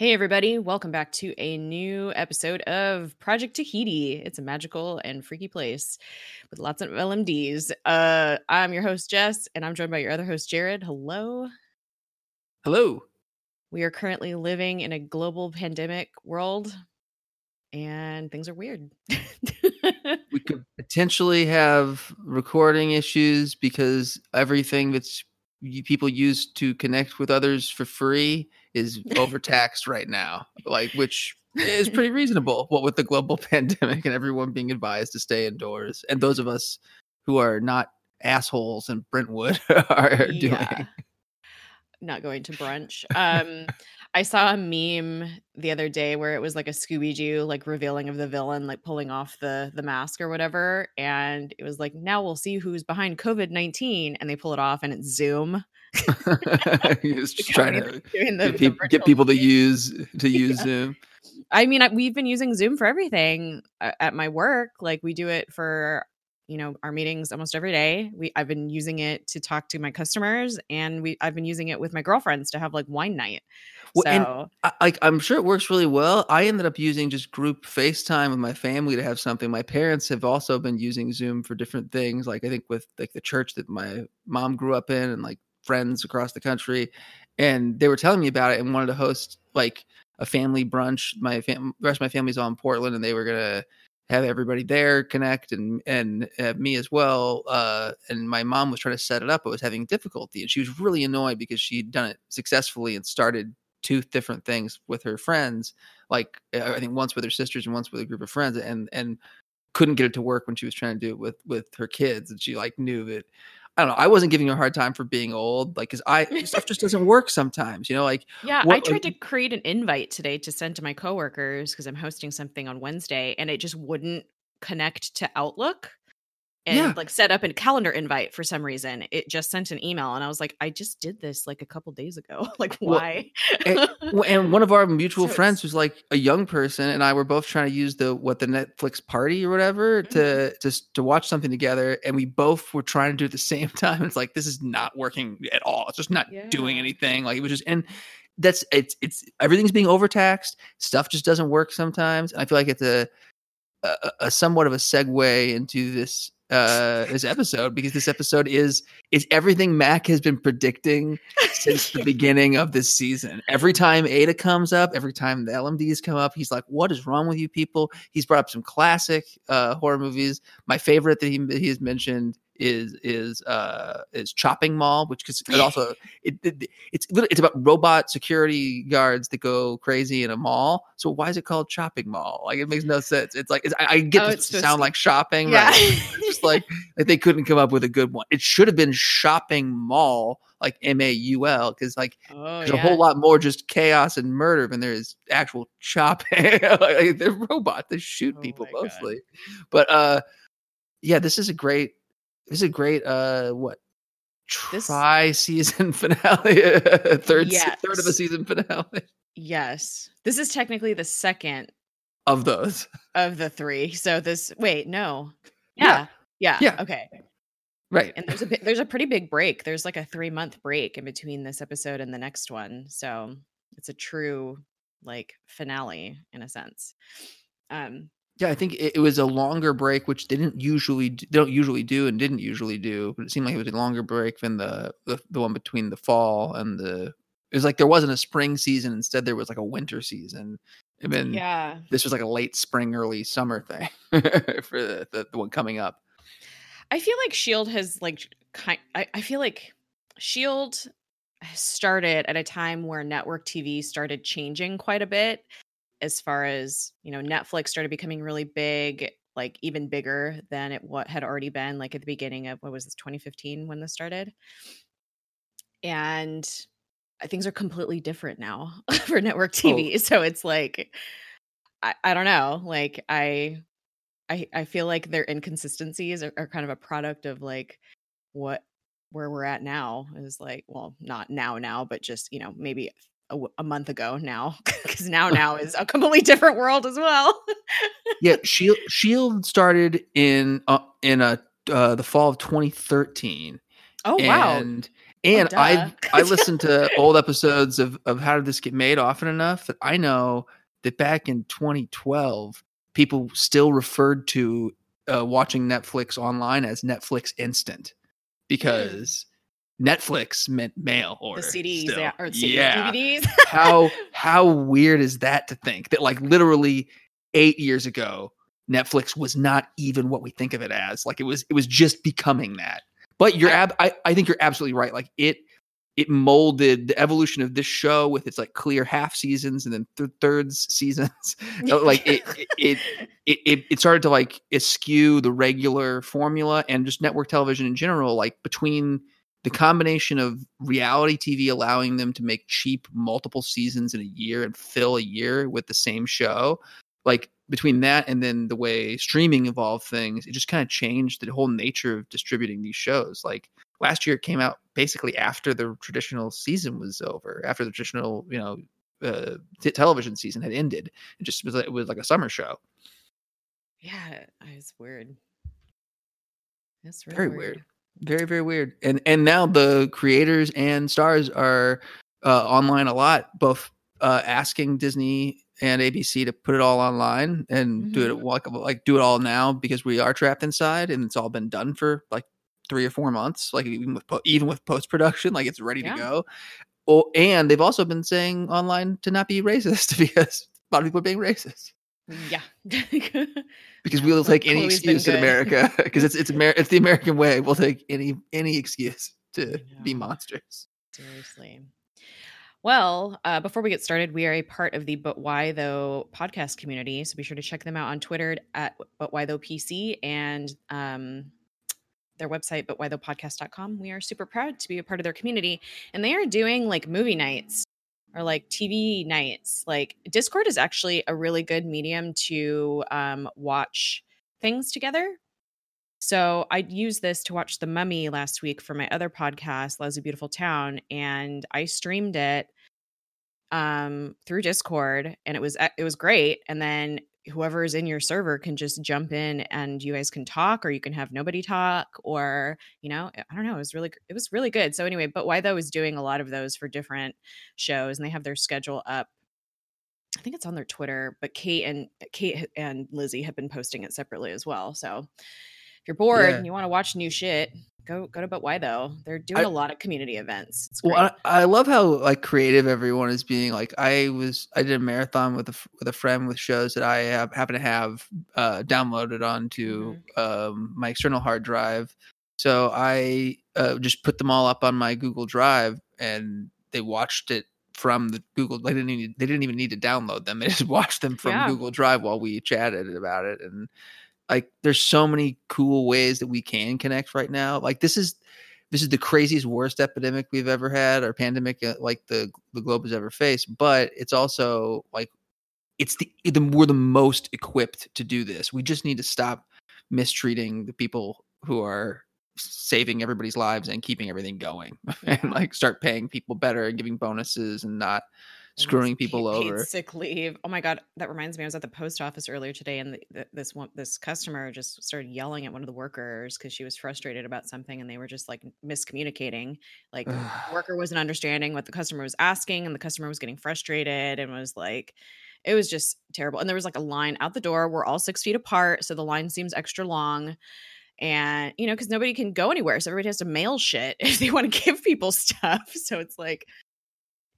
Hey, everybody, welcome back to a new episode of Project Tahiti. It's a magical and freaky place with lots of LMDs. Uh, I'm your host, Jess, and I'm joined by your other host, Jared. Hello. Hello. We are currently living in a global pandemic world, and things are weird. we could potentially have recording issues because everything that's people use to connect with others for free is overtaxed right now like which is pretty reasonable what with the global pandemic and everyone being advised to stay indoors and those of us who are not assholes in brentwood are yeah. doing not going to brunch um I saw a meme the other day where it was like a Scooby Doo like revealing of the villain like pulling off the the mask or whatever, and it was like now we'll see who's behind COVID nineteen, and they pull it off and it's Zoom. Just trying to the, get, pe- get, people to use to use yeah. Zoom. I mean, we've been using Zoom for everything uh, at my work. Like we do it for you know our meetings almost every day we i've been using it to talk to my customers and we i've been using it with my girlfriends to have like wine night well, so I, like i'm sure it works really well i ended up using just group facetime with my family to have something my parents have also been using zoom for different things like i think with like the church that my mom grew up in and like friends across the country and they were telling me about it and wanted to host like a family brunch. My fam- the rest of my family's all in portland and they were gonna have everybody there connect and and uh, me as well uh, and my mom was trying to set it up but was having difficulty and she was really annoyed because she'd done it successfully and started two different things with her friends like i think once with her sisters and once with a group of friends and and couldn't get it to work when she was trying to do it with with her kids and she like knew that I don't know. I wasn't giving you a hard time for being old, like, cause I stuff just doesn't work sometimes, you know. Like, yeah, what, I tried like, to create an invite today to send to my coworkers because I'm hosting something on Wednesday, and it just wouldn't connect to Outlook and yeah. like set up a calendar invite for some reason. It just sent an email and I was like, I just did this like a couple days ago. like why? Well, and, and, one of our mutual so friends who's like a young person and I were both trying to use the what the Netflix party or whatever mm-hmm. to just to watch something together and we both were trying to do it at the same time. It's like this is not working at all. It's just not yeah. doing anything. Like it was just and that's it's it's everything's being overtaxed. Stuff just doesn't work sometimes. And I feel like it's a a, a somewhat of a segue into this uh, this episode because this episode is is everything Mac has been predicting since the beginning of this season. Every time Ada comes up, every time the LMDs come up, he's like, "What is wrong with you people?" He's brought up some classic uh, horror movies. My favorite that he he has mentioned is is uh is chopping mall which because it also it, it, it's it's about robot security guards that go crazy in a mall. So why is it called chopping mall? Like it makes no sense. It's like it's, I, I, get oh, it sound to... like shopping yeah. right? Just like like they couldn't come up with a good one. It should have been shopping mall like m-a-u-l because like oh, there's yeah. a whole lot more just chaos and murder than there is actual chopping. Like, they're robots they shoot oh people mostly God. but uh yeah this is a great this is a great uh what try season finale third yes. third of the season finale. Yes. This is technically the second of those of the three. So this wait, no. Yeah. Yeah. Yeah. yeah. Okay. Right. And there's a there's a pretty big break. There's like a 3 month break in between this episode and the next one. So it's a true like finale in a sense. Um yeah, I think it, it, was a longer break, which they didn't usually don't usually do and didn't usually do. But it seemed like it was a longer break than the the, the one between the fall and the. It was like there wasn't a spring season. Instead, there was like a winter season. And then yeah, this was like a late spring, early summer thing for the, the, the one coming up. I feel like Shield has like kind. I, I feel like Shield started at a time where network TV started changing quite a bit as far as you know netflix started becoming really big like even bigger than it what had already been like at the beginning of what was this 2015 when this started and things are completely different now for network tv oh. so it's like I, I don't know like I, I i feel like their inconsistencies are, are kind of a product of like what where we're at now is like well not now now but just you know maybe a, a month ago now because now now is a completely different world as well. yeah, Shield Shield started in uh, in a uh, the fall of 2013. Oh wow! And And oh, I I listened to old episodes of of How Did This Get Made often enough that I know that back in 2012, people still referred to uh, watching Netflix online as Netflix Instant because Netflix meant mail order. The CDs, yeah, or CDs, yeah. DVDs. how how weird is that to think that like literally eight years ago, Netflix was not even what we think of it as. Like it was it was just becoming that. But you're ab- I, I think you're absolutely right. Like it it molded the evolution of this show with its like clear half seasons and then th- thirds seasons. Uh, like it, it, it, it, it started to like eschew the regular formula and just network television in general. Like between the combination of reality TV allowing them to make cheap multiple seasons in a year and fill a year with the same show, like between that and then the way streaming evolved things, it just kind of changed the whole nature of distributing these shows. Like last year, it came out basically after the traditional season was over, after the traditional, you know, uh, t- television season had ended. It just was it was like a summer show. Yeah, it's weird. That's really very weird. weird. Very very weird. And and now the creators and stars are uh, online a lot, both uh, asking Disney and ABC to put it all online and mm-hmm. do it mm-hmm. like like do it all now because we are trapped inside and it's all been done for like three or four months, like even with even with post production, like it's ready yeah. to go. Oh, and they've also been saying online to not be racist because a lot of people are being racist. Yeah, because we'll take any Chloe's excuse in America because it's it's Amer- it's the American way. We'll take any any excuse to be monsters. Seriously. Well, uh, before we get started, we are a part of the But Why Though podcast community. So be sure to check them out on Twitter at But Why Though PC and um, their website, butwhythoughpodcast.com. We are super proud to be a part of their community. And they are doing like movie nights or like TV nights. Like Discord is actually a really good medium to um, watch things together. So I used this to watch The Mummy last week for my other podcast, Lousy Beautiful Town, and I streamed it um through Discord and it was it was great and then whoever is in your server can just jump in and you guys can talk or you can have nobody talk or you know I don't know it was really it was really good. So anyway, but why though is doing a lot of those for different shows and they have their schedule up I think it's on their Twitter, but Kate and Kate and Lizzie have been posting it separately as well. So if you're bored yeah. and you want to watch new shit, go go to but why though they're doing I, a lot of community events well I, I, love how like creative everyone is being like i was i did a marathon with a with a friend with shows that i have, happen to have uh, downloaded onto mm-hmm. um, my external hard drive so i uh, just put them all up on my google drive and they watched it from the Google. They didn't even they didn't even need to download them. They just watched them from yeah. Google Drive while we chatted about it, and like there's so many cool ways that we can connect right now. Like this is this is the craziest worst epidemic we've ever had or pandemic uh, like the the globe has ever faced but it's also like it's the, the we're the most equipped to do this. We just need to stop mistreating the people who are saving everybody's lives and keeping everything going and like start paying people better and giving bonuses and not screwing people over. Paid sick leave. Oh my god, that reminds me. I was at the post office earlier today, and the, the, this one, this customer just started yelling at one of the workers because she was frustrated about something, and they were just like miscommunicating. Like worker wasn't understanding what the customer was asking, and the customer was getting frustrated and was like. It was just terrible. And there was like a line out the door. We're all six feet apart. So the line seems extra long and you know because nobody can go anywhere so everybody has to mail shit if they want to give people stuff so it's like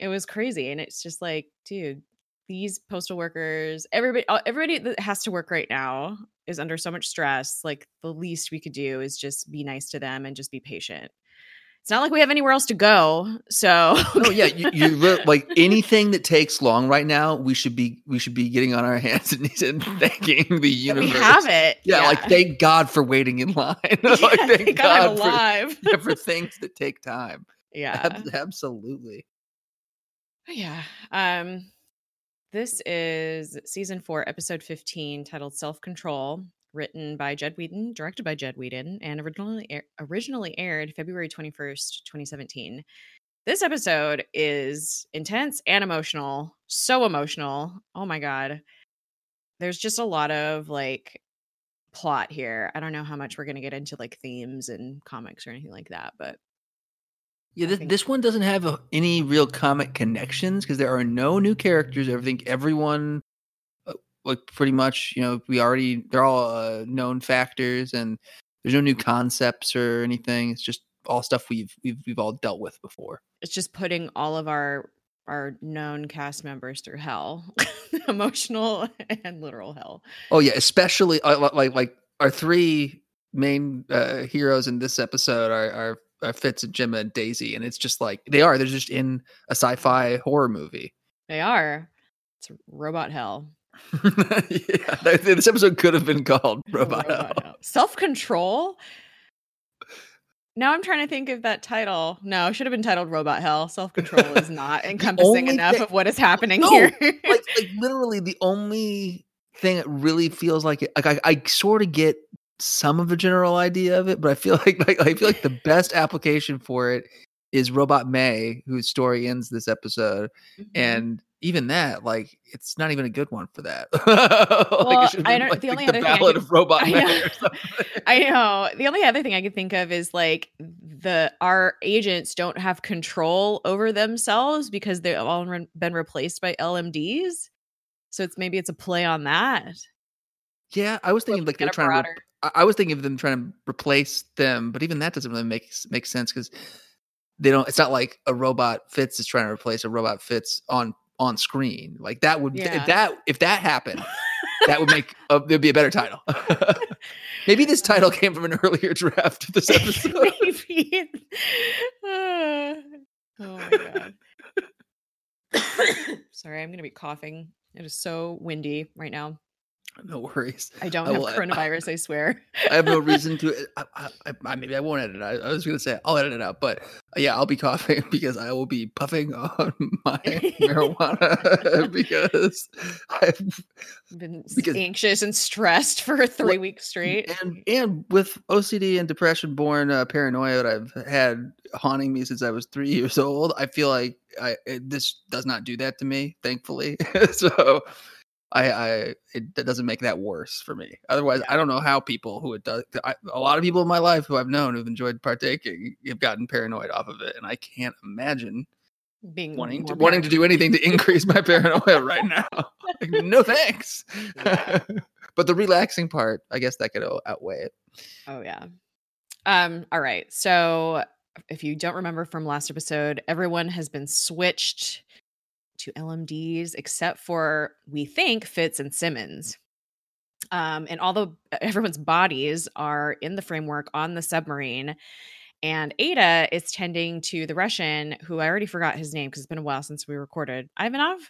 it was crazy. And it's just like, dude, these postal workers, everybody, everybody that has to work right now is under so much stress. Like the least we could do is just be nice to them and just be patient. It's not like we have anywhere else to go. So, oh yeah, you, you like anything that takes long right now. We should be we should be getting on our hands and knees and thanking the universe. We have it. Yeah, yeah, like thank God for waiting in line. like, yeah, thank God, God alive. For, for things that take time. Yeah, Ab- absolutely. Yeah. Um this is season 4 episode 15 titled Self Control written by Jed Whedon, directed by Jed Whedon and originally air- originally aired February 21st, 2017. This episode is intense and emotional, so emotional. Oh my god. There's just a lot of like plot here. I don't know how much we're going to get into like themes and comics or anything like that, but Yeah, this, this one doesn't have a, any real comic connections because there are no new characters. Everything, everyone, uh, like pretty much, you know, we already they're all uh, known factors, and there's no new concepts or anything. It's just all stuff we've we've we've all dealt with before. It's just putting all of our our known cast members through hell, emotional and literal hell. Oh yeah, especially uh, like like our three main uh, heroes in this episode are, are Uh, are Fitz and Jemma and Daisy, and it's just like they are. They're just in a sci-fi horror movie. They are. It's robot hell. yeah, this episode could have been called Robot, robot Hell. hell. Self control. Now I'm trying to think of that title. No, it should have been titled Robot Hell. Self control is not encompassing enough thing- of what is happening no, here. like, like literally, the only thing that really feels like it. Like I, I sort of get some of a general idea of it, but I feel like, like I feel like the best application for it is Robot May, whose story ends this episode, mm-hmm. and even that, like, it's not even a good one for that. well, like I don't. Like, the only like other the ballad could, of Robot I May. Know, I know. The only other thing I could think of is like the our agents don't have control over themselves because they've all re- been replaced by LMDs. So it's maybe it's a play on that. Yeah, I was thinking like they're trying to. I was thinking of them trying to replace them, but even that doesn't really make make sense because they don't. It's not like a robot Fitz is trying to replace a robot Fitz on on screen. Like that would yeah. if that if that happened, that would make a, there'd be a better title. Maybe this title came from an earlier draft of this episode. Maybe. Uh, oh my god. Sorry, I'm gonna be coughing. It is so windy right now. No worries. I don't I have will, coronavirus. I, I, swear. I have no reason to. I, I, maybe I won't edit it. I, was going to say I'll edit it out, but uh, yeah, I'll be coughing because I will be puffing on my marijuana because I've been because, anxious and stressed for three weeks straight. And and with OCD and depression born uh, paranoia that I've had haunting me since I was three years old, I feel like I it, this does not do that to me. Thankfully, so I, I it, doesn't make that worse for me. Otherwise. I don't know how people who it does. I, a lot of people in my life who I've known who've enjoyed partaking have gotten paranoid off of it, and I can't imagine being wanting to wanting to do anything to increase my paranoia right now. like, no thanks. Yeah. but the relaxing part, I guess that could outweigh it. Oh yeah. Um. All right. So if you don't remember from last episode, everyone has been switched to LMDs, except for we think Fitz and Simmons. Um, and although everyone's bodies are in the framework on the submarine, and Ada is tending to the Russian, who I already forgot his name because it's been a while since we recorded. Ivanov?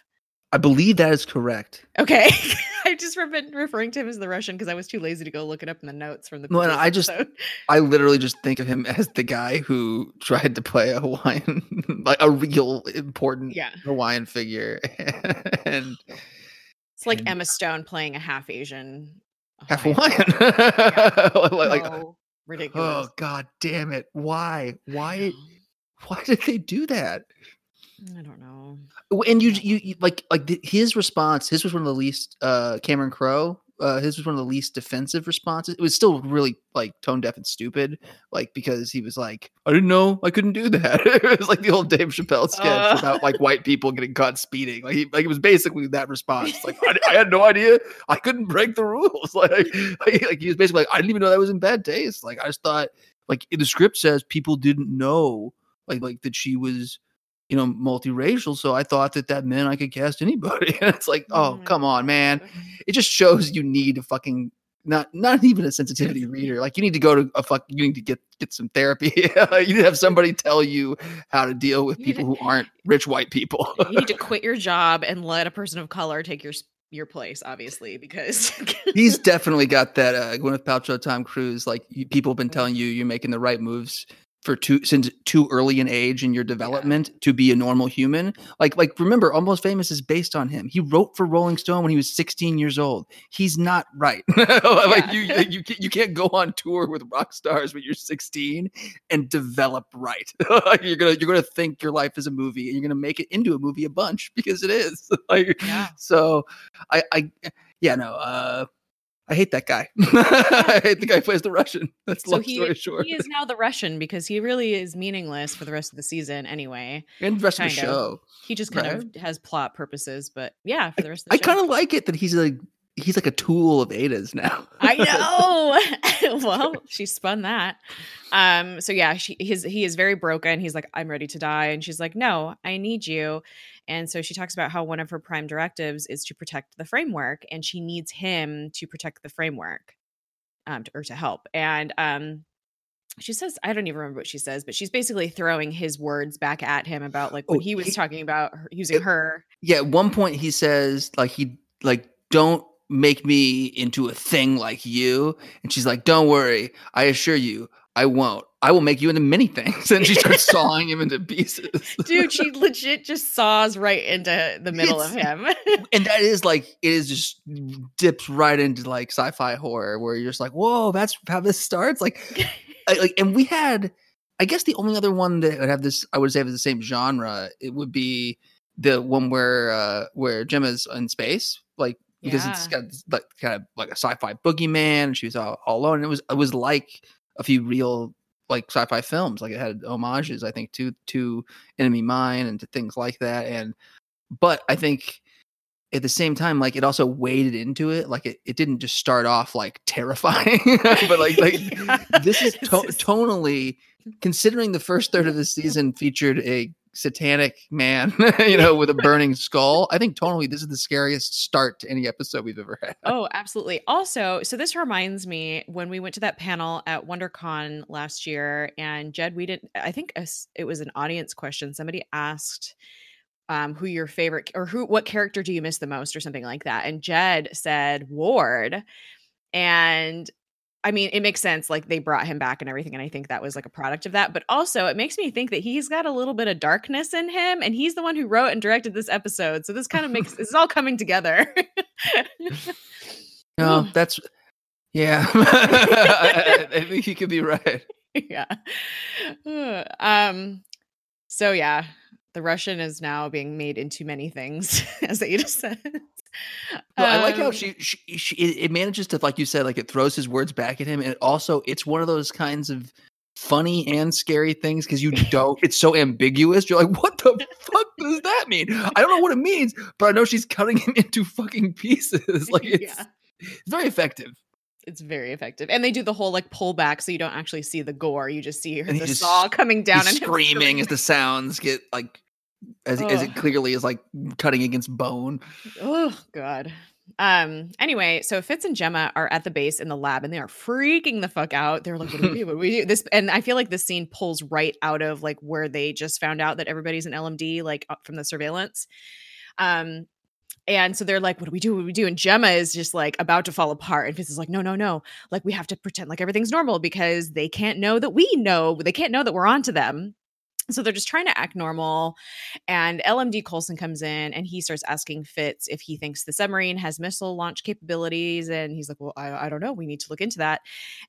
I believe that is correct. Okay. I just been referring to him as the Russian because I was too lazy to go look it up in the notes from the. No, I just, I literally just think of him as the guy who tried to play a Hawaiian, like a real important yeah. Hawaiian figure, and it's like and, Emma Stone playing a half Asian, half Hawaiian. yeah. like, oh, ridiculous! Oh God damn it! Why? Why? Why did they do that? I don't know. And you, you, you like, like the, his response. His was one of the least. Uh, Cameron Crowe. Uh, his was one of the least defensive responses. It was still really like tone deaf and stupid, like because he was like, "I didn't know I couldn't do that." it was like the old Dave Chappelle sketch uh. about like white people getting caught speeding. Like, he, like it was basically that response. Like, I, I, had no idea I couldn't break the rules. Like, like, like he was basically like, I didn't even know that was in bad taste. Like, I just thought, like, the script says people didn't know, like, like that she was you know, multiracial. So I thought that that meant I could cast anybody. And it's like, oh, oh come on, man. It just shows you need a fucking not not even a sensitivity reader. Like you need to go to a fuck. You need to get get some therapy. you need to have somebody tell you how to deal with people who aren't rich white people. you need to quit your job and let a person of color take your your place, obviously, because he's definitely got that uh, Gwyneth Paltrow, Tom Cruise. Like you, people have been telling you, you're making the right moves for too since too early an age in your development yeah. to be a normal human. Like like remember, Almost Famous is based on him. He wrote for Rolling Stone when he was 16 years old. He's not right. like you you you can't go on tour with rock stars when you're 16 and develop right. you're gonna you're gonna think your life is a movie and you're gonna make it into a movie a bunch because it is. like yeah. so I I yeah no uh I hate that guy. I hate the guy who plays the Russian. That's so long he, story short. He is now the Russian because he really is meaningless for the rest of the season anyway. And the rest of the show. He just kind right? of has plot purposes, but yeah, for the rest of the I, show. I kind of like it that he's like he's like a tool of Ada's now. I know. well, she spun that. Um, so yeah, she his he is very broken. He's like, I'm ready to die. And she's like, No, I need you. And so she talks about how one of her prime directives is to protect the framework, and she needs him to protect the framework. Um, to, or to help. And um she says i don't even remember what she says but she's basically throwing his words back at him about like when oh, he was he, talking about her, using it, her yeah at one point he says like he like don't make me into a thing like you. And she's like, Don't worry. I assure you, I won't. I will make you into many things. And she starts sawing him into pieces. Dude, she legit just saws right into the middle it's, of him. and that is like, it is just dips right into like sci fi horror where you're just like, Whoa, that's how this starts. Like, like, and we had, I guess the only other one that would have this, I would say, of the same genre, it would be the one where uh where Jemma's in space, like because yeah. it's got like kind of like a sci-fi boogeyman and she was all, all alone and it was it was like a few real like sci-fi films like it had homages i think to to enemy mine and to things like that and but i think at the same time like it also waded into it like it, it didn't just start off like terrifying but like like yeah. this is to- tonally considering the first third of the season featured a satanic man, you know, with a burning skull. I think totally this is the scariest start to any episode we've ever had. Oh, absolutely. Also, so this reminds me when we went to that panel at WonderCon last year, and Jed, we didn't. I think it was an audience question. Somebody asked um, who your favorite or who what character do you miss the most or something like that, and Jed said Ward. And I mean, it makes sense. Like they brought him back and everything. And I think that was like a product of that. But also, it makes me think that he's got a little bit of darkness in him. And he's the one who wrote and directed this episode. So this kind of makes this is all coming together. no, that's, yeah. I, I think you could be right. Yeah. Um, so yeah, the Russian is now being made into many things, as Ada said. Well, um, I like how um she, she, she it manages to like you said like it throws his words back at him and also it's one of those kinds of funny and scary things because you don't it's so ambiguous you're like what the fuck does that mean? I don't know what it means but i know she's cutting him into fucking pieces like it's, yeah. it's very effective. It's very effective and they do the whole like pull back so you don't actually see the gore you just see her the saw coming down and screaming as the sounds get like as, as it clearly is like cutting against bone. Oh god. Um. Anyway, so Fitz and Jemma are at the base in the lab, and they are freaking the fuck out. They're like, "What do we do? What do we do?" This, and I feel like this scene pulls right out of like where they just found out that everybody's an LMD, like from the surveillance. Um. And so they're like, "What do we do? What do we do?" And Jemma is just like about to fall apart, and Fitz is like, "No, no, no! Like we have to pretend like everything's normal because they can't know that we know. They can't know that we're onto them." So they're just trying to act normal. And LMD Coulson comes in and he starts asking Fitz if he thinks the submarine has missile launch capabilities. And he's like, Well, I, I don't know. We need to look into that.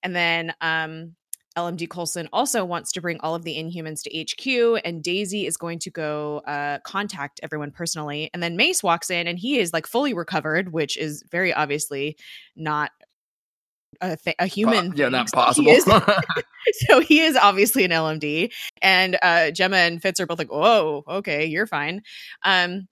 And then um, LMD Coulson also wants to bring all of the Inhumans to HQ, and Daisy is going to go uh, contact everyone personally. And then Mace walks in, and he is like fully recovered, which is very obviously not a, th- a human. yeah, not possible. He is, so he is obviously an LMD, and uh, Jemma and Fitz are both like, "Whoa, okay, you're fine." Um,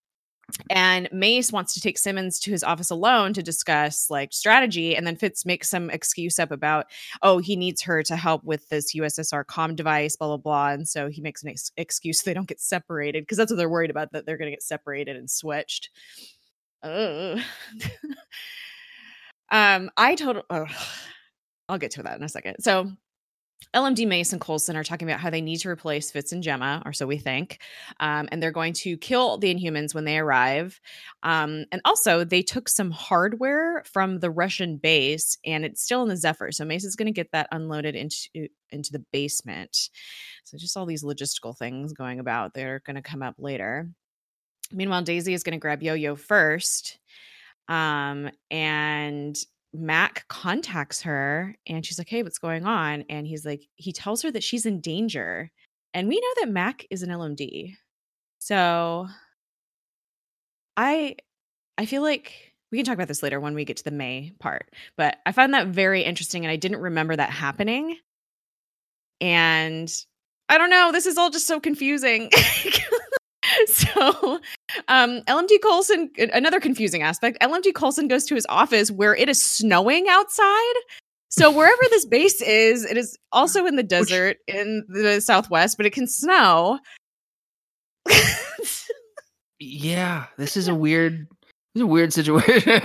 and Mace wants to take Simmons to his office alone to discuss like strategy. And then Fitz makes some excuse up about, oh, he needs her to help with this USSR com device, blah, blah, blah. And so he makes an ex- excuse so they don't get separated because that's what they're worried about, that they're going to get separated and switched. Oh. Um, I told. Oh, I'll get to that in a second. So, LMD Mace and Coulson are talking about how they need to replace Fitz and Jemma, or so we think. Um, and they're going to kill the Inhumans when they arrive. Um, and also, they took some hardware from the Russian base, and it's still in the Zephyr. So Mace is going to get that unloaded into into the basement. So just all these logistical things going about. They're going to come up later. Meanwhile, Daisy is going to grab Yo Yo first. Um, and Mac contacts her and she's like, Hey, what's going on? And he's like, he tells her that she's in danger. And we know that Mac is an LMD. So I I feel like we can talk about this later when we get to the May part. But I found that very interesting and I didn't remember that happening. And I don't know, this is all just so confusing. so um LMD Coulson another confusing aspect. LMD Coulson goes to his office where it is snowing outside. So wherever this base is, it is also in the desert in the southwest, but it can snow. yeah, this is a weird it's a weird situation.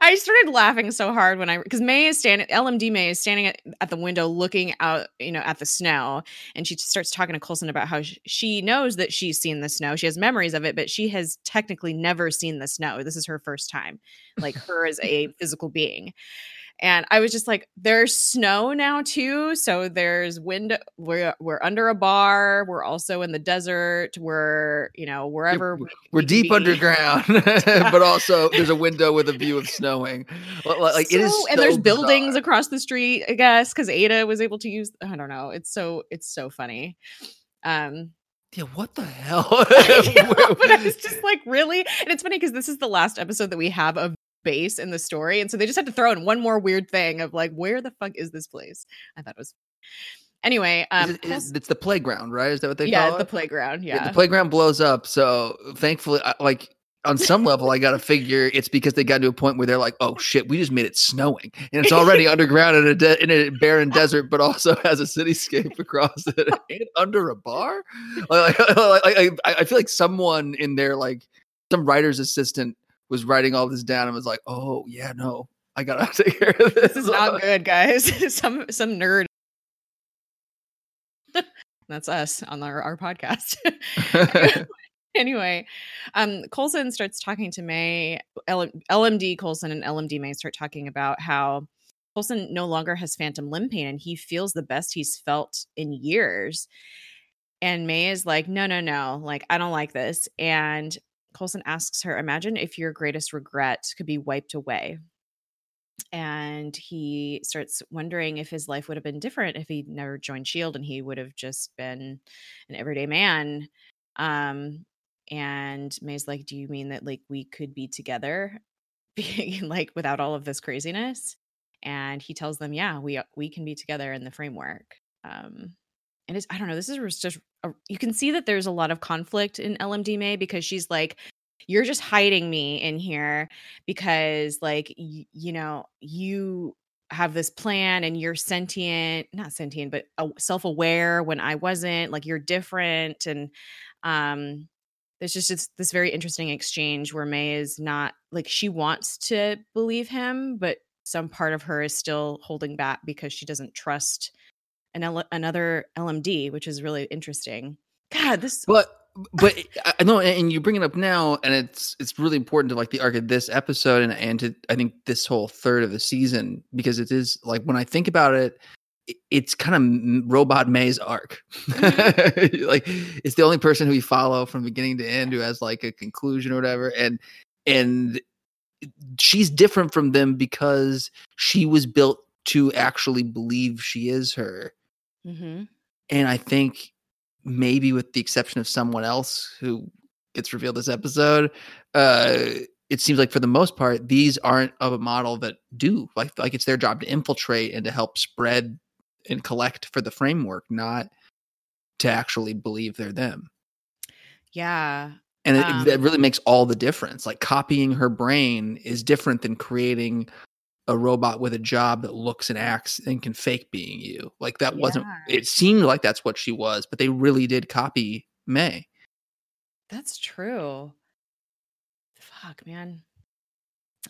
I started laughing so hard when I because May is standing, LMD May is standing at, at, the window looking out, you know, at the snow, and she starts talking to Coulson about how sh- she knows that she's seen the snow. She has memories of it, but she has technically never seen the snow. This is her first time, like her as a physical being. And I was just like, there's snow now too. So there's wind. We're we're under a bar. We're also in the desert. We're you know wherever we're, we're deep be. underground, but also there's a window with a view of snowing. Like so, it is, so and there's bizarre. buildings across the street. I guess because Ada was able to use. I don't know. It's so it's so funny. Um, yeah, what the hell? know, but I was just like, really? And it's funny because this is the last episode that we have of base in the story. And so they just had to throw in one more weird thing of like, where the fuck is this place? I thought it was anyway um it, it's the playground right is that what they yeah call it? the playground yeah. yeah. the playground blows up so thankfully like on some level i gotta figure it's because they got to a point where they're like oh shit we just made it snowing and it's already underground in a, de- in a barren desert but also has a cityscape across it and under a bar like, like, like, I, I feel like someone in there like some writer's assistant was writing all this down and was like, "Oh yeah, no, I gotta take care of this." This is not good, guys. some some nerd. That's us on our, our podcast. anyway, um, Coulson starts talking to May. L- LMD Coulson and LMD May start talking about how Coulson no longer has phantom limb pain and he feels the best he's felt in years. And May is like, no, no, no, like, I don't like this. And Coulson asks her, Imagine if your greatest regret could be wiped away. And he starts wondering if his life would have been different if he'd never joined SHIELD and he would have just been an everyday man. Um, and May's like, Do you mean that like we could be together? Being like without all of this craziness? And he tells them, Yeah, we we can be together in the framework. Um, and it's I don't know. This is just a, you can see that there's a lot of conflict in LMD May because she's like, you're just hiding me in here because like y- you know you have this plan and you're sentient not sentient but uh, self-aware when i wasn't like you're different and um there's just it's this very interesting exchange where may is not like she wants to believe him but some part of her is still holding back because she doesn't trust an L- another LMD, which is really interesting. God, this. But but I know, and you bring it up now, and it's it's really important to like the arc of this episode, and and to I think this whole third of the season because it is like when I think about it, it's kind of robot May's arc. Mm-hmm. like it's the only person who we follow from beginning to end who has like a conclusion or whatever, and and she's different from them because she was built to actually believe she is her Mm-hmm. And I think maybe with the exception of someone else who gets revealed this episode, uh, it seems like for the most part, these aren't of a model that do like like it's their job to infiltrate and to help spread and collect for the framework, not to actually believe they're them. Yeah. And um, it, it really makes all the difference. Like copying her brain is different than creating a robot with a job that looks and acts and can fake being you. Like that yeah. wasn't it seemed like that's what she was, but they really did copy May. That's true. Fuck, man.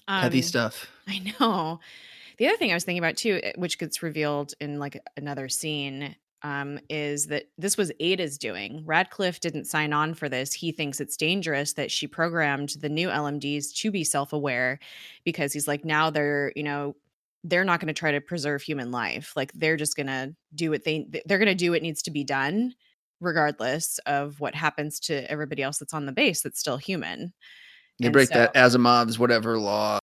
Um, Heavy stuff. I know. The other thing I was thinking about too, eh, which gets revealed in like another scene, um, is that this was Ada's doing. Radcliffe didn't sign on for this. He thinks it's dangerous that she programmed the new LMDs to be self aware because he's like, now they're, you know, they're not going to try to preserve human life. Like they're just going to do what they, they're going to do what needs to be done, regardless of what happens to everybody else that's on the base that's still human. They break so, that Asimov's whatever law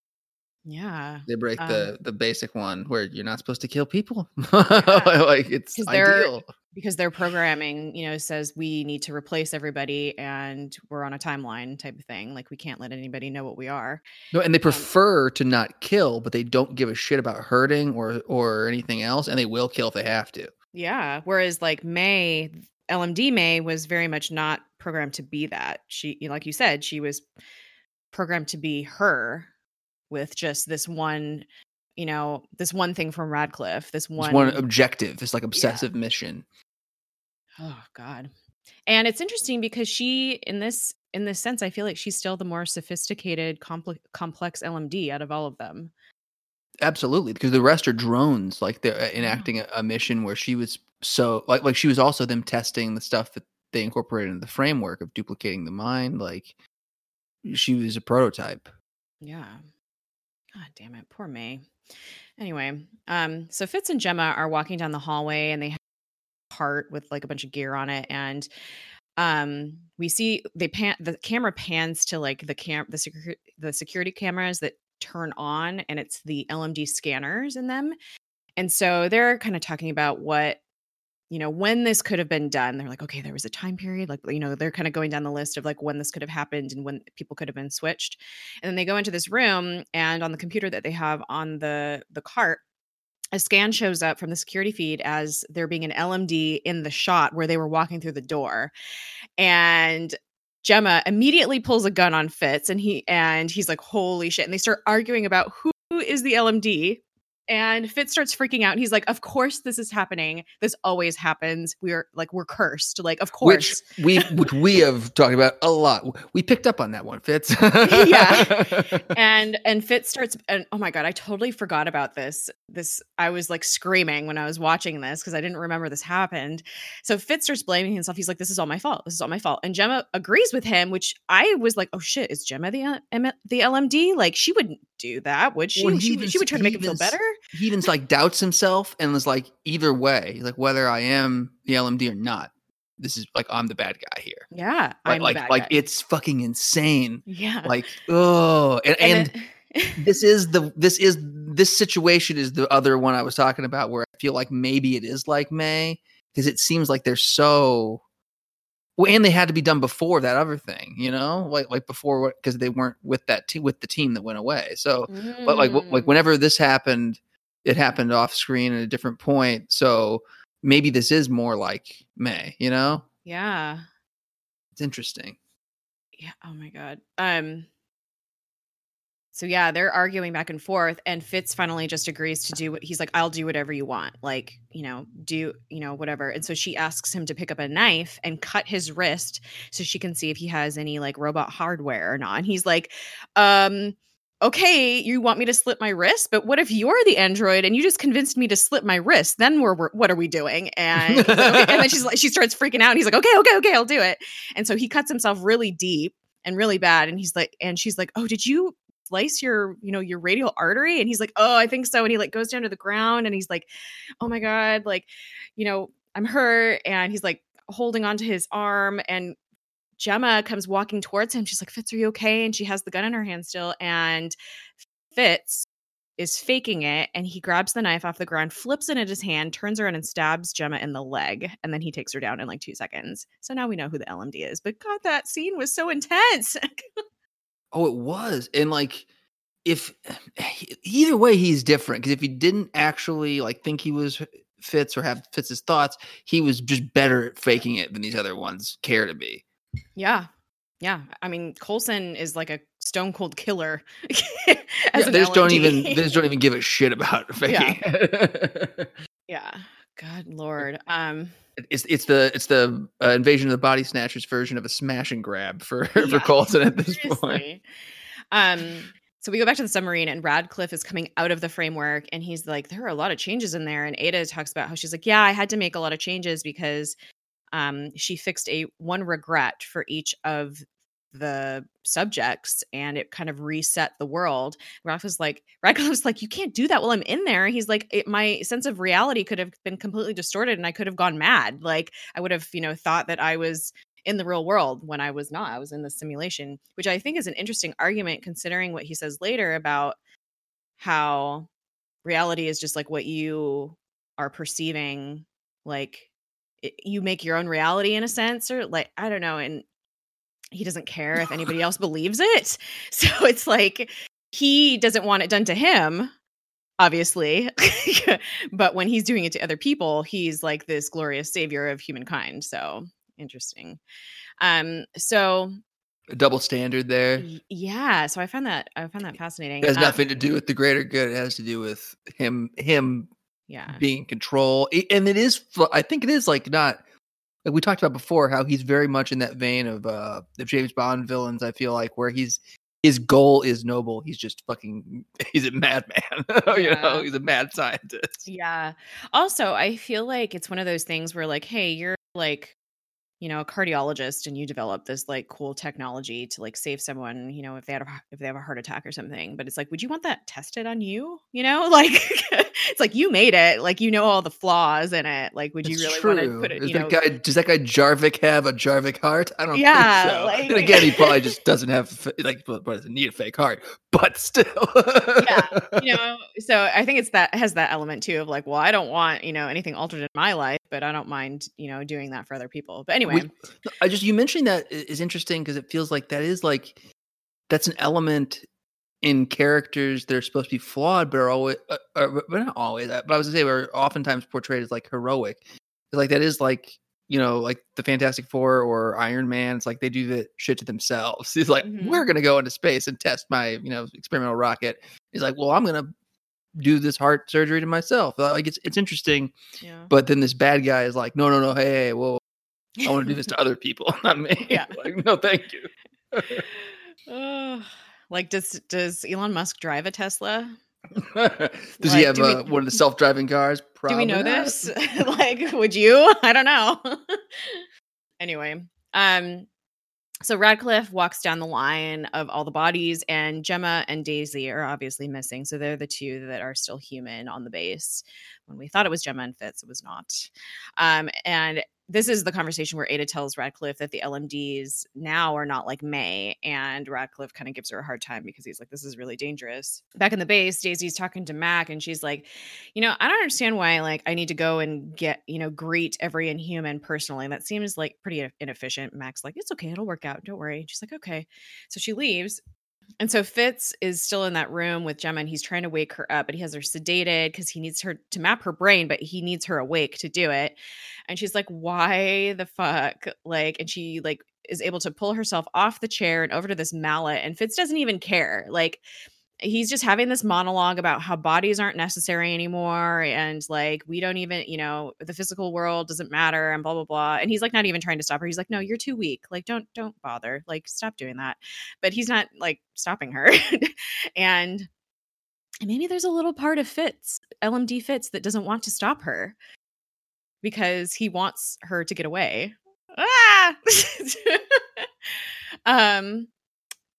yeah. They break um, the the basic one where you're not supposed to kill people. Yeah. like it's they're, ideal. because their programming, you know, says we need to replace everybody and we're on a timeline type of thing. Like we can't let anybody know what we are. No, and they um, prefer um, to not kill, but they don't give a shit about hurting or or anything else, and they will kill if they have to. Yeah. Whereas like May, LMD May was very much not programmed to be that. She, like you said, she was programmed to be her with just this one you know this one thing from radcliffe this one, this one objective this like obsessive yeah. mission. Oh god. And it's interesting because she in this in this sense i feel like she's still the more sophisticated complex complex lmd out of all of them. Absolutely because the rest are drones like they're uh, enacting a, a mission where she was so like like she was also them testing the stuff that they incorporated in the framework of duplicating the mind like she was a prototype. Yeah god damn it poor may. Anyway, um, so Fitz and Jemma are walking down the hallway and they have a cart with like a bunch of gear on it, and um, we see they pan the camera pans to like the cam the security the security cameras that turn on, and it's the LMD scanners in them, and so they're kind of talking about what you know, when this could have been done. They're like, okay, there was a time period. Like, you know, they're kind of going down the list of like when this could have happened and when people could have been switched. And then they go into this room and on the computer that they have on the the cart, a scan shows up from the security feed as there being an LMD in the shot where they were walking through the door. And Jemma immediately pulls a gun on Fitz and he and he's like, holy shit. And they start arguing about who is the LMD and Fitz starts freaking out. And he's like, Of course this is happening. This always happens. We're like, we're cursed. Like, of course. Which we which we have talked about a lot. We picked up on that one, Fitz. yeah. And and Fitz starts and oh my god, I totally forgot about this. This I was like screaming when I was watching this because I didn't remember this happened. So Fitz starts blaming himself. He's like, This is all my fault. This is all my fault. And Jemma agrees with him, which I was like, Oh shit, is Jemma the uh, the LMD? Like she wouldn't do that, would she? She, she would try to make him feel better he even like doubts himself and was like, either way, like whether I am the LMD or not, this is like I'm the bad guy here. Yeah, like like, like it's fucking insane. Yeah, like oh, and, and, and it- this is the this is this situation is the other one I was talking about where I feel like maybe it is like May because it seems like they're so well, and they had to be done before that other thing, you know, like like before because they weren't with that te- with the team that went away. So, mm. but like like mm. whenever this happened, it happened off screen at a different point. So maybe this is more like May, you know? Yeah. It's interesting. Yeah. Oh my god. Um. So yeah, they're arguing back and forth, and Fitz finally just agrees to do what he's like. I'll do whatever you want, like you know, do you know whatever. And so she asks him to pick up a knife and cut his wrist so she can see if he has any like robot hardware or not. And he's like, um, okay, you want me to slip my wrist, but what if you're the android and you just convinced me to slip my wrist? Then we're, we're what are we doing? And okay. and then she's like, she starts freaking out. And he's like, okay, okay, okay, I'll do it. And so he cuts himself really deep and really bad. And he's like, and she's like, oh, did you slice your you know your radial artery and he's like oh i think so and he like goes down to the ground and he's like oh my god like you know i'm hurt and he's like holding onto his arm and Jemma comes walking towards him. She's like, Fitz, are you okay? And she has the gun in her hand still. And Fitz is faking it and he grabs the knife off the ground, flips it in his hand, turns around and stabs Jemma in the leg. And then he takes her down in like two seconds. So now we know who the LMD is. But God, that scene was so intense. oh, it was. And like, if either way he's different because if he didn't actually like think he was Fitz or have Fitz's thoughts, he was just better at faking it than these other ones care to be. Yeah. Yeah. I mean, Coulson is like a stone cold killer. yeah, they just don't even they just don't even give a shit about faking. Yeah. yeah. God Lord. Um it's it's the it's the uh, invasion of the body snatchers version of a smash and grab for yeah, for Coulson at this seriously. point. Um so we go back to the submarine and Radcliffe is coming out of the framework and he's like, there are a lot of changes in there. And Ada talks about how she's like, yeah, I had to make a lot of changes because um, she fixed a one regret for each of the subjects and it kind of reset the world. Ralph was like, was like, you can't do that while I'm in there. He's like, it, my sense of reality could have been completely distorted and I could have gone mad. Like I would have, you know, thought that I was in the real world when I was not. I was in the simulation, which I think is an interesting argument considering what he says later about how reality is just like what you are perceiving like you make your own reality in a sense or like i don't know and he doesn't care if anybody else believes it. So it's like he doesn't want it done to him obviously but when he's doing it to other people he's like this glorious savior of humankind so interesting. Um so a double standard there. Yeah so i found that i found that fascinating. it has um, nothing to do with the greater good it has to do with him him yeah being in control and it is i think it is like not like we talked about before how he's very much in that vein of uh the james bond villains i feel like where he's his goal is noble he's just fucking he's a madman you Yeah. know he's a mad scientist Yeah. Also, I feel like it's one of those things where like, hey, you're like, you know, a cardiologist and you develop this like cool technology to like save someone, you know, if they had a, if they have a heart attack or something. But it's like, would you want that tested on you? You know, like it's like you made it, like you know all the flaws in it. Like, would you It's really true. want to put it? Is You that know, guy does that guy Jarvik have a Jarvik heart? I don't Yeah, think so. like- and again, he probably just doesn't have like doesn't need a fake heart, but still. Yeah you know so i think it's that has that element too of like well i don't want you know anything altered in my life but i don't mind you know doing that for other people but anyway We- I just you mentioning that is interesting because it feels like that is like that's an element in characters that are supposed to be flawed, but are always, uh, uh, but not always. But I was gonna say, are oftentimes portrayed as like heroic. Like that is like you know, like the Fantastic Four or Iron Man. It's like they do the shit to themselves. He's like, Mhm. we're gonna go into space and test my you know experimental rocket. He's like, well, I'm gonna do this heart surgery to myself. Like it's it's interesting, yeah but then this bad guy is like, no, no, no, hey, hey whoa, I want to do this to other people, not me. Yeah. like, no, thank you. Like does does elon musk drive a tesla Does he have do we- uh, one of the self-driving cars? do we know not. this like would you i don't know anyway um so radcliffe walks down the line of all the bodies and jemma and daisy are obviously missing so they're the two that are still human on the base when we thought it was jemma and fitz it was not um and this is the conversation where Ada tells Radcliffe that the LMDs now are not like May, and Radcliffe kind of gives her a hard time because he's like, "This is really dangerous." Back in the base, Daisy's talking to Mac, and she's like, "You know, I don't understand why like I need to go and get you know greet every Inhuman personally. That seems like pretty inefficient." Mac's like, "It's okay, it'll work out. Don't worry." She's like, "Okay." So she leaves, and so Fitz is still in that room with Jemma and he's trying to wake her up, but he has her sedated because he needs her to map her brain, but he needs her awake to do it. And she's like, why the fuck? Like, and she like is able to pull herself off the chair and over to this mallet. And Fitz doesn't even care. Like, he's just having this monologue about how bodies aren't necessary anymore and like we don't even you know the physical world doesn't matter and blah blah blah. And he's like not even trying to stop her. He's like no you're too weak. Like don't don't bother. Like stop doing that. But he's not like stopping her. And maybe there's a little part of fitz lmd fitz that doesn't want to stop her because he wants her to get away. Ah! Um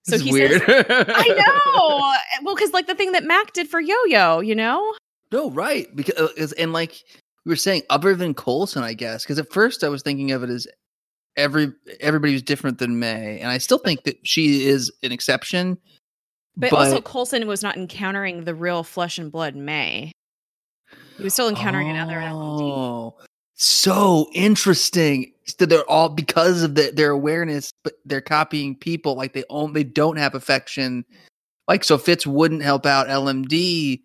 so he weird. says I know. Well, because like the thing that Mac did for Yo-Yo, you know? No, right. Because uh, and like we were saying, other than Coulson, I guess. Because at first I was thinking of it as every everybody was different than May, and I still think that she is an exception. But, also Coulson was not encountering the real flesh and blood May. He was still encountering another LMD. Oh, so interesting. that they're all because of the, their awareness, but they're copying people like they own. They don't have affection. Like so, Fitz wouldn't help out LMD.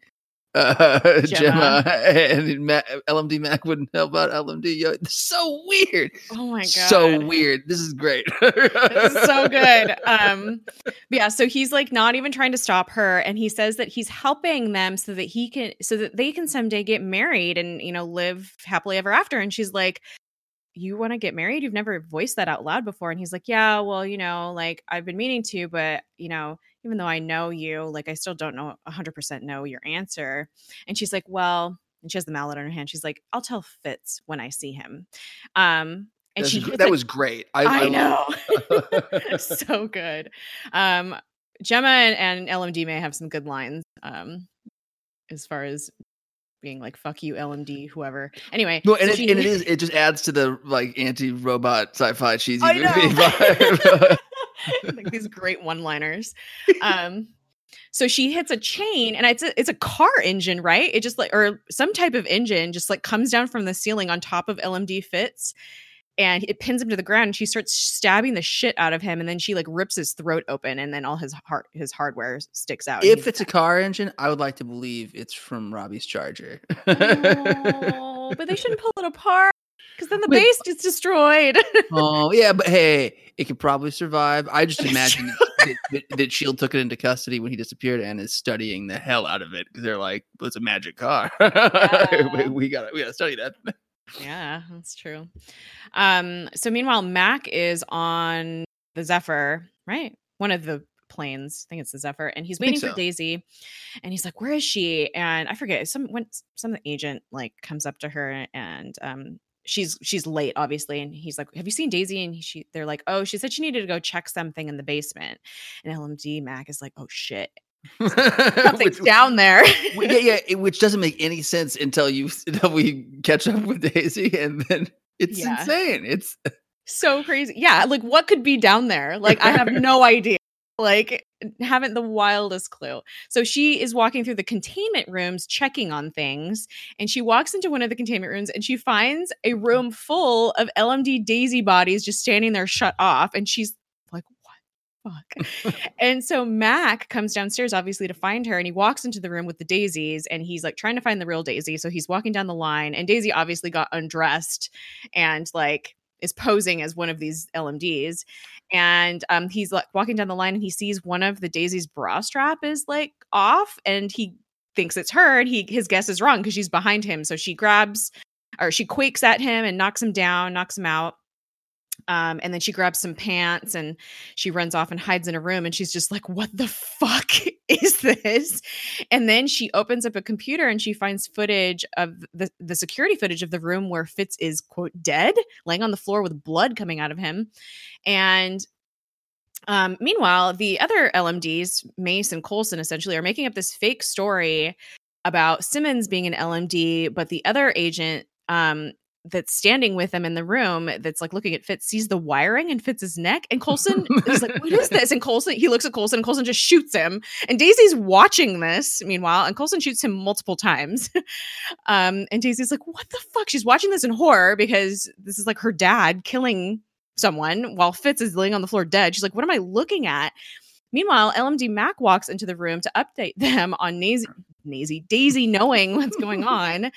Uh, Jemma. Jemma. and Ma- LMD Mac wouldn't help out LMD. Yo, it's so weird. Oh my god. So weird. This is great. This is so good. Um yeah, so he's like not even trying to stop her and he says that he's helping them so that he can so that they can someday get married and you know live happily ever after and she's like you want to get married? You've never voiced that out loud before. And he's like, Yeah, well, you know, like I've been meaning to, but you know, even though I know you, like I still don't know 100% know your answer. And she's like, Well, and she has the mallet in her hand. She's like, I'll tell Fitz when I see him. Um, and That's she that a- was great. I, I, I know. so good. Um, Jemma and, and LMD may have some good lines. Um, as far as being like "fuck you, LMD," whoever. Anyway, No, and, so it, she- and it is. It just adds to the like anti-robot sci-fi cheesy I movie know. vibe. like these great one-liners. Um, so she hits a chain and it's a, it's a car engine, right? It just like or some type of engine just like comes down from the ceiling on top of LMD Fitz and it pins him to the ground and she starts stabbing the shit out of him and then she like rips his throat open and then all his heart his hardware sticks out. If it's a car engine, I would like to believe it's from Robbie's charger. oh, but they shouldn't pull it apart because then the but, base gets destroyed. oh yeah, but hey, it could probably survive. I just imagine that, that, that, Shield took it into custody when he disappeared and is studying the hell out of it because they're like, well, "It's a magic car. Yeah. we got we got to study that." Yeah, that's true. Um, so meanwhile, Mac is on the Zephyr, right? One of the planes. I think it's the Zephyr, and he's waiting so. for Daisy. And he's like, "Where is she?" And I forget some when some agent like comes up to her, and um, she's she's late, obviously. And he's like, "Have you seen Daisy?" And she they're like, "Oh, she said she needed to go check something in the basement." And LMD Mac is like, "Oh shit." Something's which, down there. yeah, yeah, which doesn't make any sense until you until we catch up with Daisy, and then it's yeah. insane. It's so crazy. Yeah, like what could be down there? Like I have no idea. Like haven't the wildest clue. So she is walking through the containment rooms checking on things and she walks into one of the containment rooms and she finds a mm. room full of LMD Daisy bodies just standing there shut off and she's like, what fuck. and so Mac comes downstairs, obviously, to find her, and he walks into the room with the daisies, and he's like trying to find the real Daisy. So he's walking down the line, and Daisy obviously got undressed and like is posing as one of these LMDs. And um, he's like walking down the line, and he sees one of the Daisy's bra strap is like off, and he thinks it's her, and he his guess is wrong because she's behind him. So she grabs or she quakes at him and knocks him down, knocks him out. Um, and then she grabs some pants and she runs off and hides in a room. And she's just like, What the fuck is this? And then she opens up a computer and she finds footage of the, the security footage of the room where Fitz is, quote, dead, laying on the floor with blood coming out of him. And um, meanwhile, the other LMDs, Mace and Coulson, essentially are making up this fake story about Simmons being an LMD, but the other agent um, that's standing with him in the room that's like looking at Fitz sees the wiring in Fitz's neck. And Coulson is like, What is this? And Coulson, he looks at Coulson and Coulson just shoots him. And Daisy's watching this, meanwhile, and Coulson shoots him multiple times. um, and Daisy's like, What the fuck? She's watching this in horror because this is like her dad killing someone while Fitz is laying on the floor dead. She's like, What am I looking at? Meanwhile, LMD Mac walks into the room to update them on Nazy, Nazy Daisy knowing what's going on.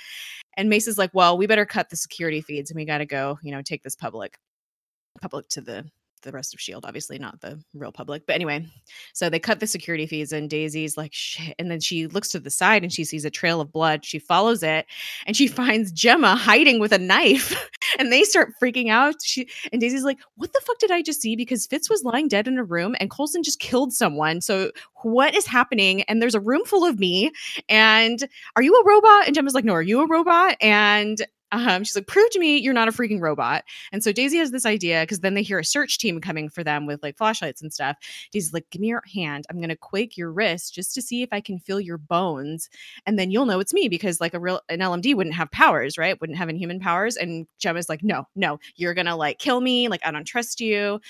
And Mace is like, well, we better cut the security feeds and we got to go, you know, take this public public to the the rest of Shield, obviously not the real public. But anyway, so they cut the security fees, and Daisy's like, shit. And then she looks to the side and she sees a trail of blood. She follows it and she finds Jemma hiding with a knife. and they start freaking out. She and Daisy's like, what the fuck did I just see? Because Fitz was lying dead in a room and Coulson just killed someone. So what is happening? And there's a room full of me. And are you a robot? And Jemma's like, no, are you a robot? And um, she's like, prove to me you're not a freaking robot. And so Daisy has this idea because then they hear a search team coming for them with like flashlights and stuff. Daisy's like, give me your hand. I'm going to quake your wrist just to see if I can feel your bones. And then you'll know it's me because like a real, an LMD wouldn't have powers, right? Wouldn't have any human powers. And Jemma's like, no, no, you're going to like kill me. Like, I don't trust you.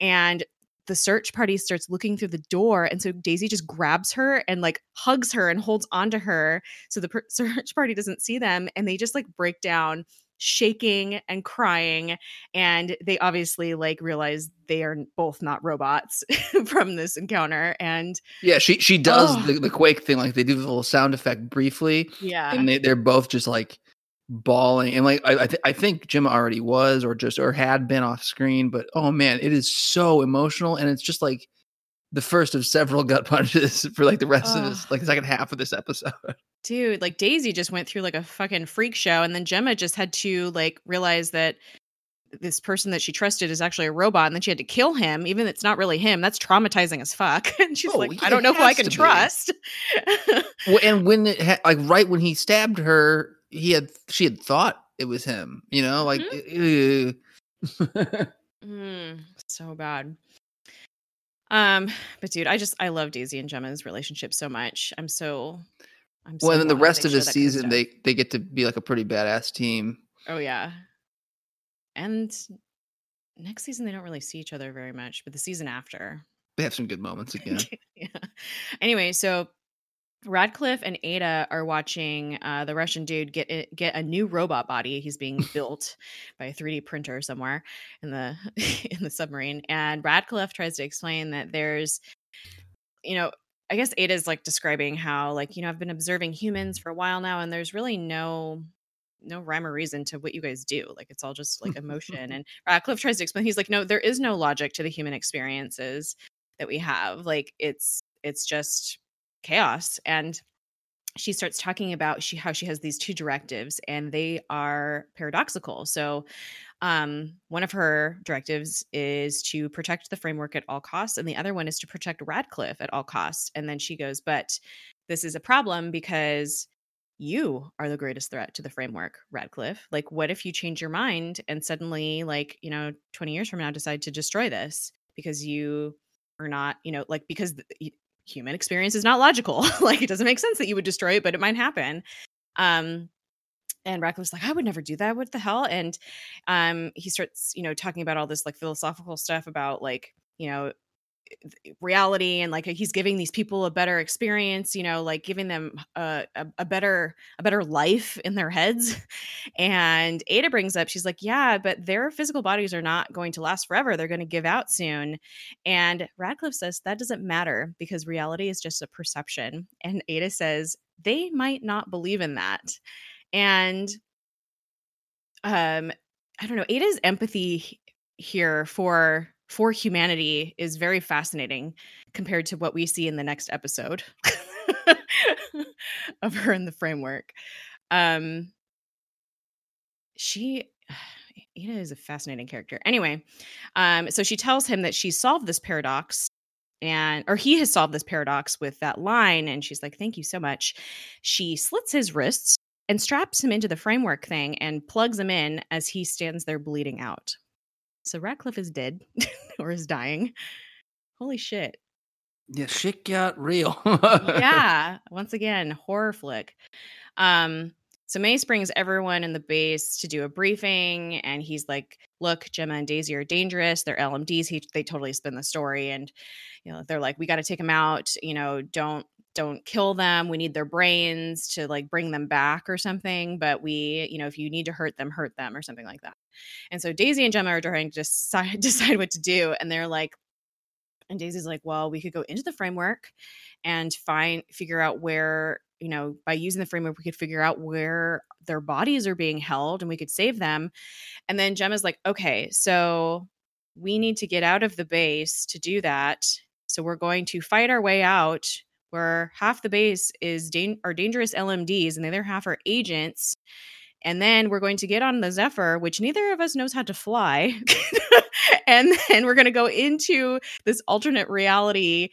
And the search party starts looking through the door and so daisy just grabs her and like hugs her and holds onto her so the per- search party doesn't see them and they just like break down shaking and crying and they obviously like realize they are both not robots from this encounter and yeah she she does oh. the, the quake thing like they do the little sound effect briefly yeah and they, they're both just like bawling and like I I, th- I think Jim already was or just or had been off screen but oh man it is so emotional and it's just like the first of several gut punches for like the rest of this like the second half of this episode. Dude like daisy just went through like a fucking freak show and then jemma just had to like realize that this person that she trusted is actually a robot and then she had to kill him even if it's not really him. That's traumatizing as fuck. And she's oh, like i don't know who i can trust. Well, and when it ha- like right when he stabbed her he had she had thought it was him you know like mm-hmm. mm, so bad. Um but dude i just i love daisy and jemma's relationship so much. I'm so i'm so well and then the rest of the season they they get to be like a pretty badass team. Oh yeah. And next season they don't really see each other very much but the season after. They have some good moments again. yeah. Anyway, so Radcliffe and Ada are watching uh, the Russian dude get get a new robot body. He's being built by a 3D printer somewhere in the in the submarine, and Radcliffe tries to explain that there's, you know, I guess Ada's like describing how like you know I've been observing humans for a while now, and there's really no no rhyme or reason to what you guys do. Like it's all just like emotion. and Radcliffe tries to explain. He's like, no, there is no logic to the human experiences that we have. Like it's it's just chaos and she starts talking about she how she has these two directives and they are paradoxical. So um, one of her directives is to protect the framework at all costs and the other one is to protect radcliffe at all costs. And then she goes but this is a problem because you are the greatest threat to the framework radcliffe. Like what if you change your mind and suddenly like you know 20 years from now decide to destroy this because you are not you know like because human experience is not logical. like it doesn't make sense that you would destroy it, but it might happen. Um, and Radcliffe's like, I would never do that. What the hell? And um, he starts, you know, talking about all this like philosophical stuff about like, you know, reality and like he's giving these people a better experience you know like giving them a, a, a, better a better life in their heads. And ada brings up she's like yeah but their physical bodies are not going to last forever. They're going to give out soon. And radcliffe says that doesn't matter because reality is just a perception. And ada says they might not believe in that. And um i don't know ada's empathy here for for humanity is very fascinating compared to what we see in the next episode of her in the framework. Um, she Ada is a fascinating character. Anyway, um, so she tells him that she solved this paradox and or he has solved this paradox with that line and she's like thank you so much she slits his wrists and straps him into the framework thing and plugs him in as he stands there bleeding out so Radcliffe is dead or is dying. Holy shit. Yeah, shit got real. yeah. Once again, horror flick. Um, so Mace brings everyone in the base to do a briefing, and he's like, "Look, Jemma and Daisy are dangerous. They're LMDs. He, they totally spin the story, and you know they're like, we got to take them out. You know, don't don't kill them. We need their brains to like bring them back or something. But we, you know, if you need to hurt them, hurt them or something like that. And so Daisy and Jemma are trying to decide, decide what to do. And they're like, and Daisy's like, well, we could go into the framework and find, figure out where, you know, by using the framework, we could figure out where their bodies are being held and we could save them. And then Jemma's like, okay, so we need to get out of the base to do that. So we're going to fight our way out where half the base is dan- are dangerous LMDs and the other half are agents. And then we're going to get on the Zephyr, which neither of us knows how to fly. and then we're going to go into this alternate reality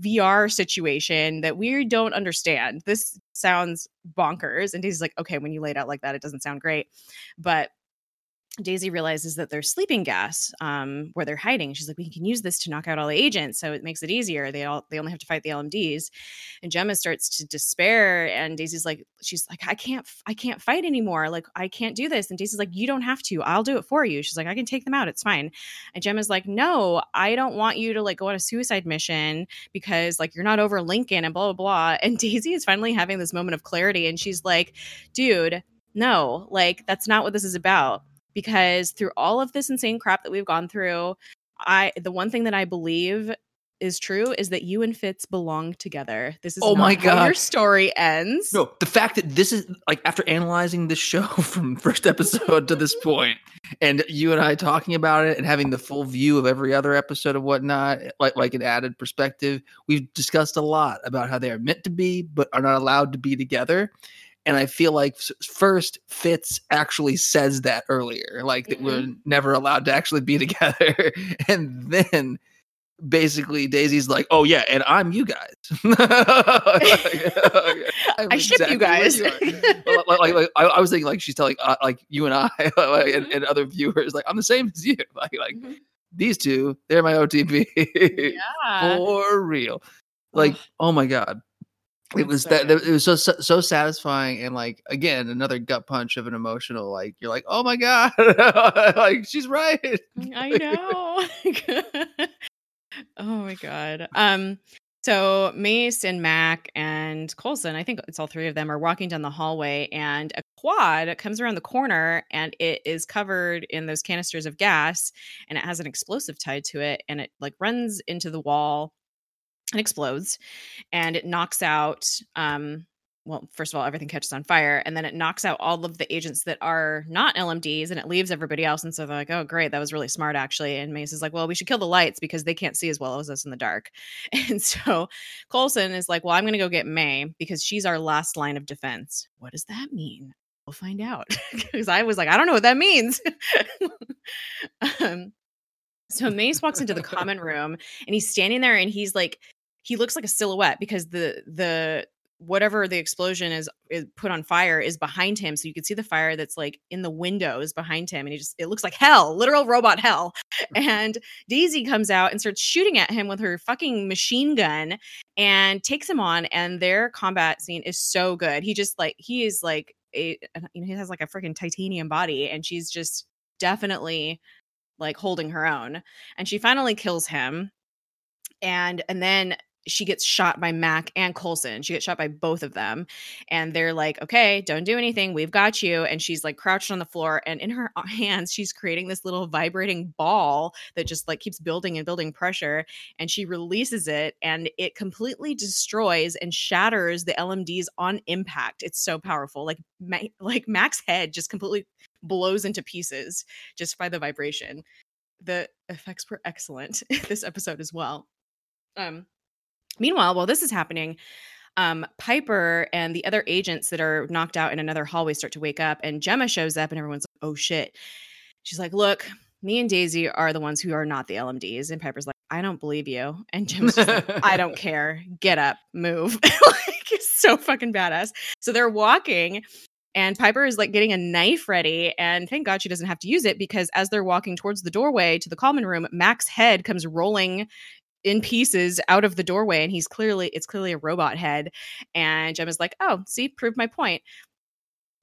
VR situation that we don't understand. This sounds bonkers. And Daisy's like, okay, when you lay it out like that, it doesn't sound great. But Daisy realizes that there's sleeping gas um, where they're hiding. She's like, we can use this to knock out all the agents, so it makes it easier. They all they only have to fight the LMDs. And Jemma starts to despair, and Daisy's like, she's like, I can't, I can't fight anymore. Like, I can't do this. And Daisy's like, you don't have to. I'll do it for you. She's like, I can take them out. It's fine. And Jemma's like, no, I don't want you to like go on a suicide mission because like you're not over Lincoln and blah blah blah. And Daisy is finally having this moment of clarity, and she's like, dude. No, like that's not what this is about because through all of this insane crap that we've gone through, I the one thing that I believe is true is that you and Fitz belong together. This is oh my god, your story ends. No, the fact that this is like after analyzing this show from first episode to this point, and you and I talking about it and having the full view of every other episode of whatnot, like like an added perspective, we've discussed a lot about how they are meant to be but are not allowed to be together. And I feel like first Fitz actually says that earlier, like that mm-hmm. we're never allowed to actually be together. and then basically Daisy's like, "Oh yeah, and I'm you guys. I ship exactly you guys." You like, like, like I, I, was thinking, like she's telling uh, like you and I like, and, mm-hmm. and, other viewers, like I'm the same as you. Like like mm-hmm. these two, they're my OTP yeah. for real. Like oh my god, it was that it was so so satisfying and like again another gut punch of an emotional like you're like oh my god. Like she's right. I know. Oh my god. Um so Mace and Mac and Coulson, I think it's all three of them, are walking down the hallway, and a quad comes around the corner, and it is covered in those canisters of gas, and it has an explosive tied to it, and it like runs into the wall and explodes, and it knocks out um, well, first of all, everything catches on fire, and then it knocks out all of the agents that are not LMDs, and it leaves everybody else. And so they're like, "Oh, great, that was really smart, actually." And Mace is like, "Well, we should kill the lights because they can't see as well as us in the dark." And so Coulson is like, "Well, I'm going to go get May because she's our last line of defense." What does that mean? We'll find out because I was like, "I don't know what that means." um, so Mace walks into the common room, and he's standing there, and he's like he looks like a silhouette because the the whatever the explosion is, is put on fire is behind him. So you can see the fire that's like in the windows behind him and he just it looks like hell literal robot hell. And daisy comes out and starts shooting at him with her fucking machine gun and takes him on and their combat scene is so good. He just like he is like a you know he has like a freaking titanium body and she's just definitely like holding her own. And she finally kills him. And and then she gets shot by Mac and Coulson. She gets shot by both of them. And they're like, okay, don't do anything. We've got you. And she's like crouched on the floor. And in her hands, she's creating this little vibrating ball that just like keeps building and building pressure. And she releases it and it completely destroys and shatters the LMDs on impact. It's so powerful. Like, like Mac's head just completely blows into pieces just by the vibration. The effects were excellent this episode as well. Um, Meanwhile, while this is happening, um, Piper and the other agents that are knocked out in another hallway start to wake up, and Jemma shows up, and everyone's like, "Oh shit!" She's like, "Look, me and Daisy are the ones who are not the LMDs," and Piper's like, "I don't believe you," and Jemma's like, "I don't care. Get up, move." like, it's so fucking badass. So they're walking. And Piper is like getting a knife ready. And thank God she doesn't have to use it because as they're walking towards the doorway to the common room, Mac's head comes rolling in pieces out of the doorway and he's clearly it's clearly a robot head and Jemma's like oh see proved my point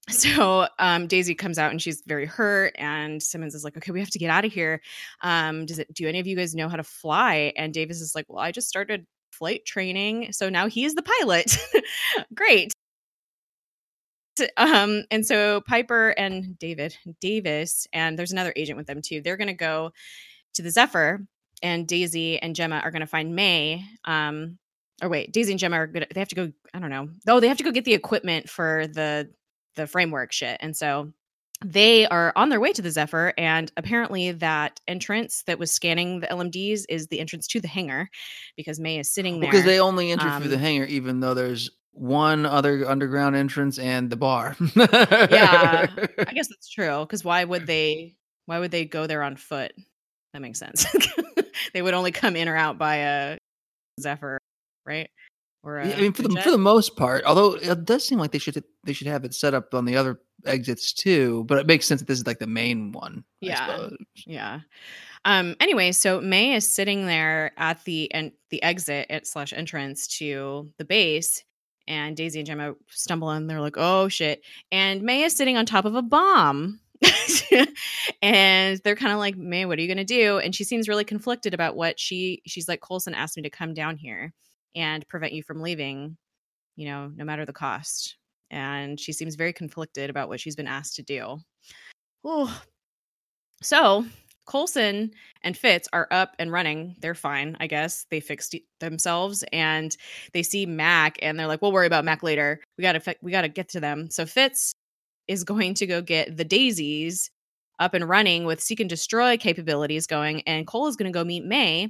so um, Daisy comes out and she's very hurt, and Simmons is like, "Okay, we have to get out of here. Um, does it? Do any of you guys know how to fly?" And Davis is like, "Well, I just started flight training, so now he's the pilot. Great." Um, and so Piper and David Davis, and there's another agent with them too. They're going to go to the Zephyr and Daisy and Jemma are going to find May. Um, or wait, Daisy and Jemma are good. They have to go. I don't know. Oh, they have to go get the equipment for the the framework shit, and so they are on their way to the Zephyr. And apparently, that entrance that was scanning the LMDs is the entrance to the hangar because May is sitting there. Because they only enter um, through the um hangar, even though there's one other underground entrance and the bar. yeah, I guess that's true. Because why would they? Why would they go there on foot? That makes sense. they would only come in or out by a Zephyr, right? Or yeah, I mean, for the jet? for the most part, although it does seem like they should they should have it set up on the other exits too. But it makes sense that this is like the main one. Yeah, yeah. Um. Anyway, so May is sitting there at the and the exit at slash entrance to the base, and Daisy and Jemma stumble in. They're like, "Oh shit!" And May is sitting on top of a bomb and they're kind of like, May, what are you going to do? And she seems really conflicted about what she, she's like, Coulson asked me to come down here and prevent you from leaving, you know, no matter the cost. And she seems very conflicted about what she's been asked to do. Oh, so Coulson and Fitz are up and running. They're fine, I guess. They fixed themselves and they see Mac and they're like, "We'll worry about Mac later. We got to we got to get to them." So Fitz is going to go get the daisies up and running with seek and destroy capabilities going, and Cole is going to go meet May.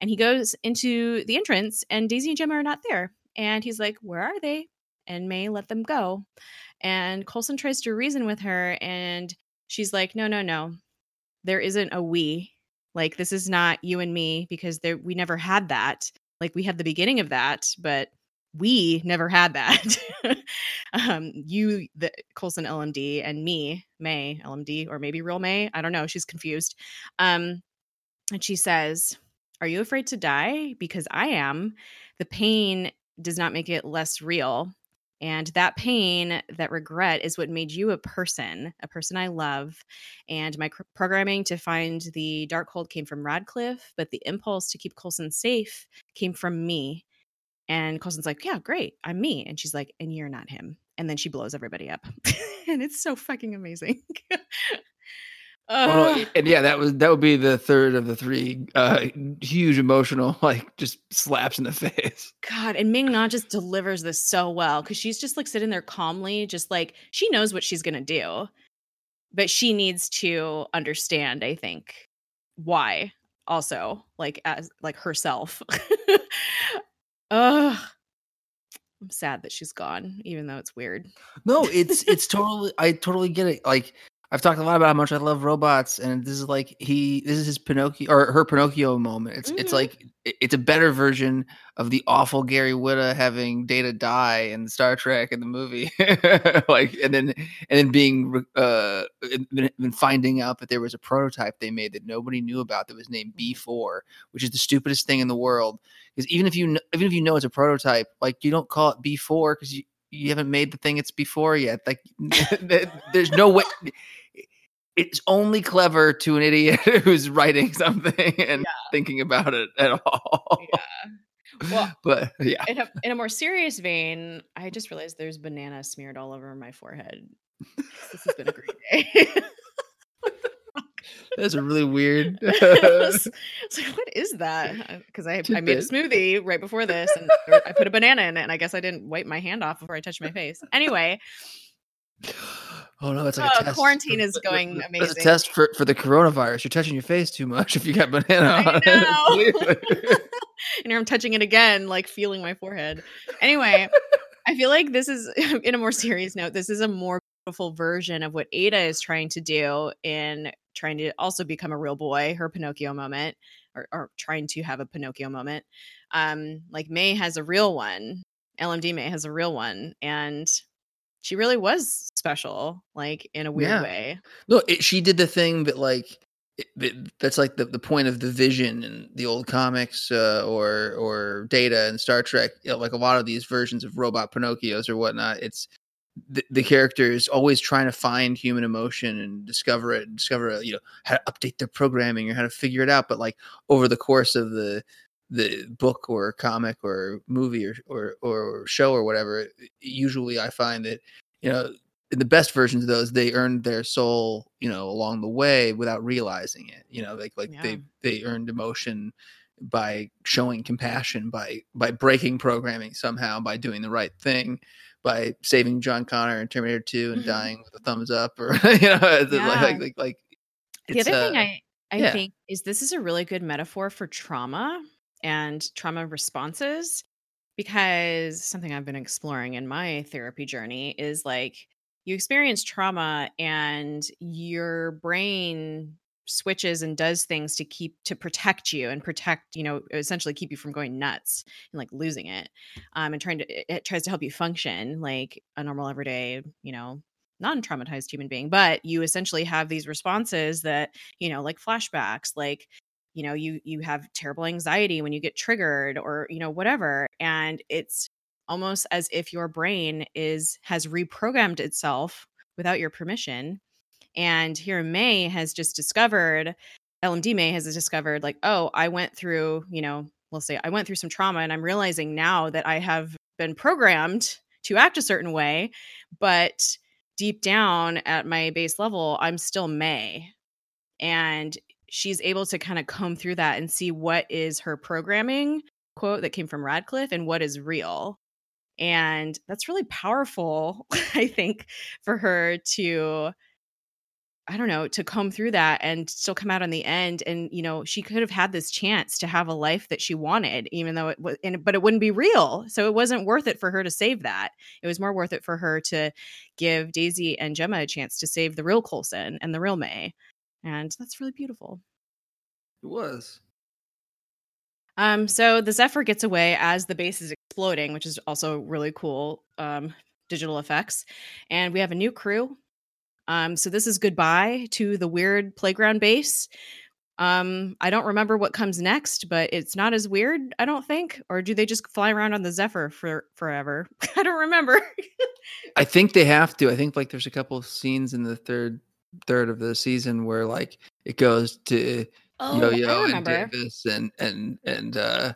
And he goes into the entrance, and Daisy and Jemma are not there. And he's like, Where are they? And May let them go. And Coulson tries to reason with her, and she's like, No, no, no. There isn't a we. Like, this is not you and me because there we never had that. Like, we had the beginning of that, but we never had that. um, you, the Coulson LMD, and me, May LMD, or maybe real May. I don't know. She's confused. Um, and she says, Are you afraid to die? Because I am. The pain does not make it less real. And that pain, that regret is what made you a person, a person I love. And my cr- programming to find the Darkhold came from Radcliffe, but the impulse to keep Coulson safe came from me. And Coulson's like, Yeah, great. I'm me. And she's like, And you're not him. And then she blows everybody up. and it's so fucking amazing. Well, and yeah, that was that would be the third of the three uh huge emotional like just slaps in the face. God, and Ming Na just delivers this so well because she's just like sitting there calmly, just like she knows what she's gonna do, but she needs to understand, I think, why also like as like herself. Ugh. I'm sad that she's gone, even though it's weird. No, it's it's totally I totally get it. Like I've talked a lot about how much I love robots, and this is like he this is his Pinocchio or her Pinocchio moment. It's mm-hmm. it's like it's a better version of the awful Gary Whitta having Data die in Star Trek in the movie, like and then and then being uh and finding out that there was a prototype they made that nobody knew about that was named B four, which is the stupidest thing in the world. Because even if you even if you know it's a prototype, like you don't call it B four because you you haven't made the thing it's before yet. Like there's no way. It's only clever to an idiot who's writing something and yeah. thinking about it at all. Yeah. Well, but yeah. In a, in a more serious vein, I just realized there's banana smeared all over my forehead. This has been a great day. That's a really weird. was, like, what is that? Because I, I made a smoothie right before this, and I put a banana in it, and I guess I didn't wipe my hand off before I touched my face. Anyway. Oh no, it's like oh, a test. quarantine is going amazing. It's a test for, for the coronavirus. You're touching your face too much if you got banana on it. and I'm touching it again, like feeling my forehead. Anyway, I feel like this is in a more serious note, this is a more beautiful version of what Ada is trying to do in trying to also become a real boy, her Pinocchio moment, or, or trying to have a Pinocchio moment. Um, like May has a real one. LMD May has a real one. And she really was special, like in a weird yeah. way. No, it, she did the thing that like it, it, that's like the, the point of the vision in the old comics uh, or or data and Star Trek. You know, like a lot of these versions of robot Pinocchios or whatnot. It's the, the character is always trying to find human emotion and discover it, and discover you know how to update their programming or how to figure it out. But like over the course of the the book or comic or movie or or, or show or whatever, usually I find that you know in the best versions of those they earned their soul you know along the way without realizing it. You know like like yeah. they they earned emotion by showing compassion by by breaking programming somehow by doing the right thing by saving John Connor in Terminator 2 and mm-hmm. dying with a thumbs up or you know yeah. like, like, like the other uh, thing I I yeah. think is this is a really good metaphor for trauma and trauma responses because something I've been exploring in my therapy journey is like you experience trauma and your brain switches and does things to keep to protect you and protect you know essentially keep you from going nuts and like losing it um and trying to it tries to help you function like a normal everyday you know non-traumatized human being. But you essentially have these responses that you know like flashbacks like you know you you have terrible anxiety when you get triggered or you know whatever and it's almost as if your brain is has reprogrammed itself without your permission and here May has just discovered, LMD May has discovered, like, oh, I went through, you know, we'll say I went through some trauma and I'm realizing now that I have been programmed to act a certain way, but deep down at my base level, I'm still May. And she's able to kind of comb through that and see what is her programming quote that came from Radcliffe and what is real. And that's really powerful, I think, for her to I don't know, to comb through that and still come out on the end. And, you know, she could have had this chance to have a life that she wanted, even though it was, but it wouldn't be real. So it wasn't worth it for her to save that. It was more worth it for her to give Daisy and Jemma a chance to save the real Coulson and the real May. And that's really beautiful. It was. Um, so the Zephyr gets away as the base is exploding, which is also really cool um, digital effects. And we have a new crew um, so this is goodbye to the weird playground base. Um, I don't remember what comes next, but it's not as weird, I don't think. Or do they just fly around on the Zephyr for forever? I don't remember. I think they have to. I think like there's a couple of scenes in the third third of the season where like it goes to oh, Yo-Yo and. Davis and and and uh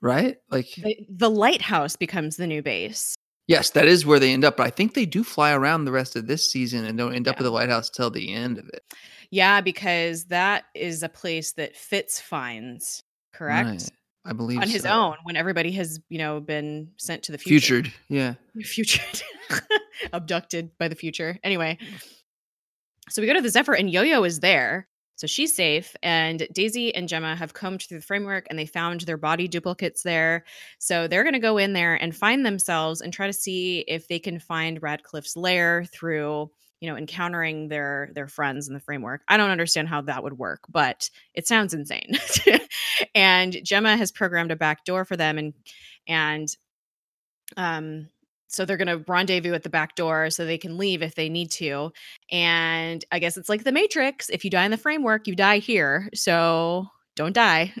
right? Like The, the lighthouse becomes the new base. Yes, that is where they end up, but I think they do fly around the rest of this season and don't end up at the lighthouse till the end of it. Yeah, because that is a place that Fitz finds, correct? Right. I believe On his so. own when everybody has, you know, been sent to the future. Futured. Yeah. Futured. Abducted by the future. Anyway. So we go to the Zephyr and Yo-Yo is there. So she's safe and Daisy and Jemma have combed through the framework and they found their body duplicates there. So they're going to go in there and find themselves and try to see if they can find Radcliffe's lair through, you know, encountering their their friends in the framework. I don't understand how that would work, but it sounds insane. and Jemma has programmed a back door for them and and um so they're going to rendezvous at the back door so they can leave if they need to and i guess it's like the matrix if you die in the framework you die here so don't die.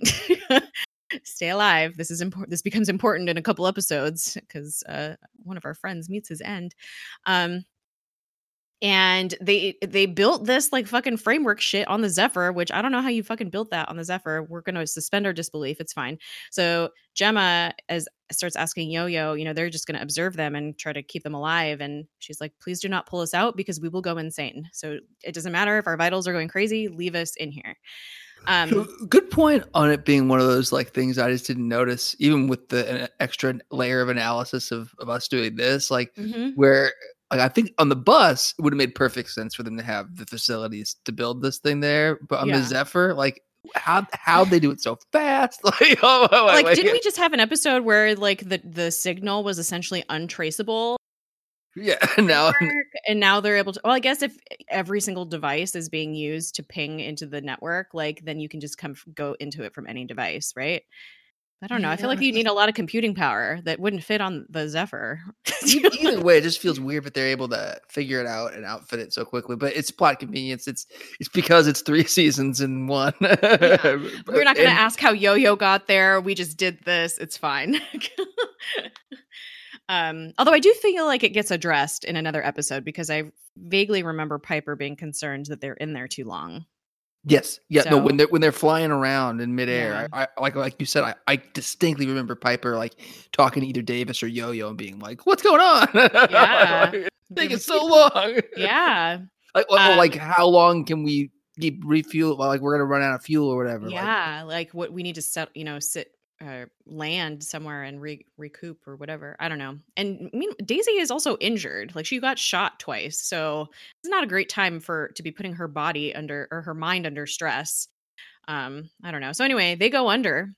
Stay alive. This is important this becomes important in a couple episodes because uh, one of our friends meets his end. Um and they they built this like fucking framework shit on the zephyr which i don't know how you fucking built that on the zephyr. We're going to suspend our disbelief. It's fine. So jemma as starts asking yo-yo you know they're just going to observe them and try to keep them alive. And she's like please do not pull us out because we will go insane. So it doesn't matter if our vitals are going crazy leave us in here. Um Good point on it being one of those like things I just didn't notice, even with the extra layer of analysis of, of us doing this. Like mhm. where like I think on the bus it would have made perfect sense for them to have the facilities to build this thing there, but on Yeah. the Zephyr, like how how they do it so fast? Like, oh, oh, like wait, didn't we just have an episode where like the the signal was essentially untraceable yeah now and now they're able to well i guess if every single device is being used to ping into the network like then you can just come f- go into it from any device right i don't know i feel like Yeah. you need a lot of computing power that wouldn't fit on the zephyr either, way, it just feels weird that they're able to figure it out and outfit it so quickly. But it's plot convenience. It's it's because it's three seasons in one. we're not going to ask how yo-yo got there we just did this it's fine um although i do feel like it gets addressed in another episode because i vaguely remember piper being concerned that they're in there too long Yes, yeah. no, when they're when they're flying around in midair, Yeah. I, I like like you said, I, I distinctly remember Piper like talking to either Davis or Yo Yo and being like, "What's going on? Yeah. It's taking so long." yeah like, oh, like Um, how long can we keep refuel? Like we're gonna run out of fuel or whatever. Like, Yeah, like, what we need to set, you know, sit, uh, land somewhere and re- recoup or whatever. I don't know. And I mean, Daisy is also injured. Like she got shot twice, so it's not a great time for to be putting her body under or her mind under stress. Um, I don't know. So anyway, they go under.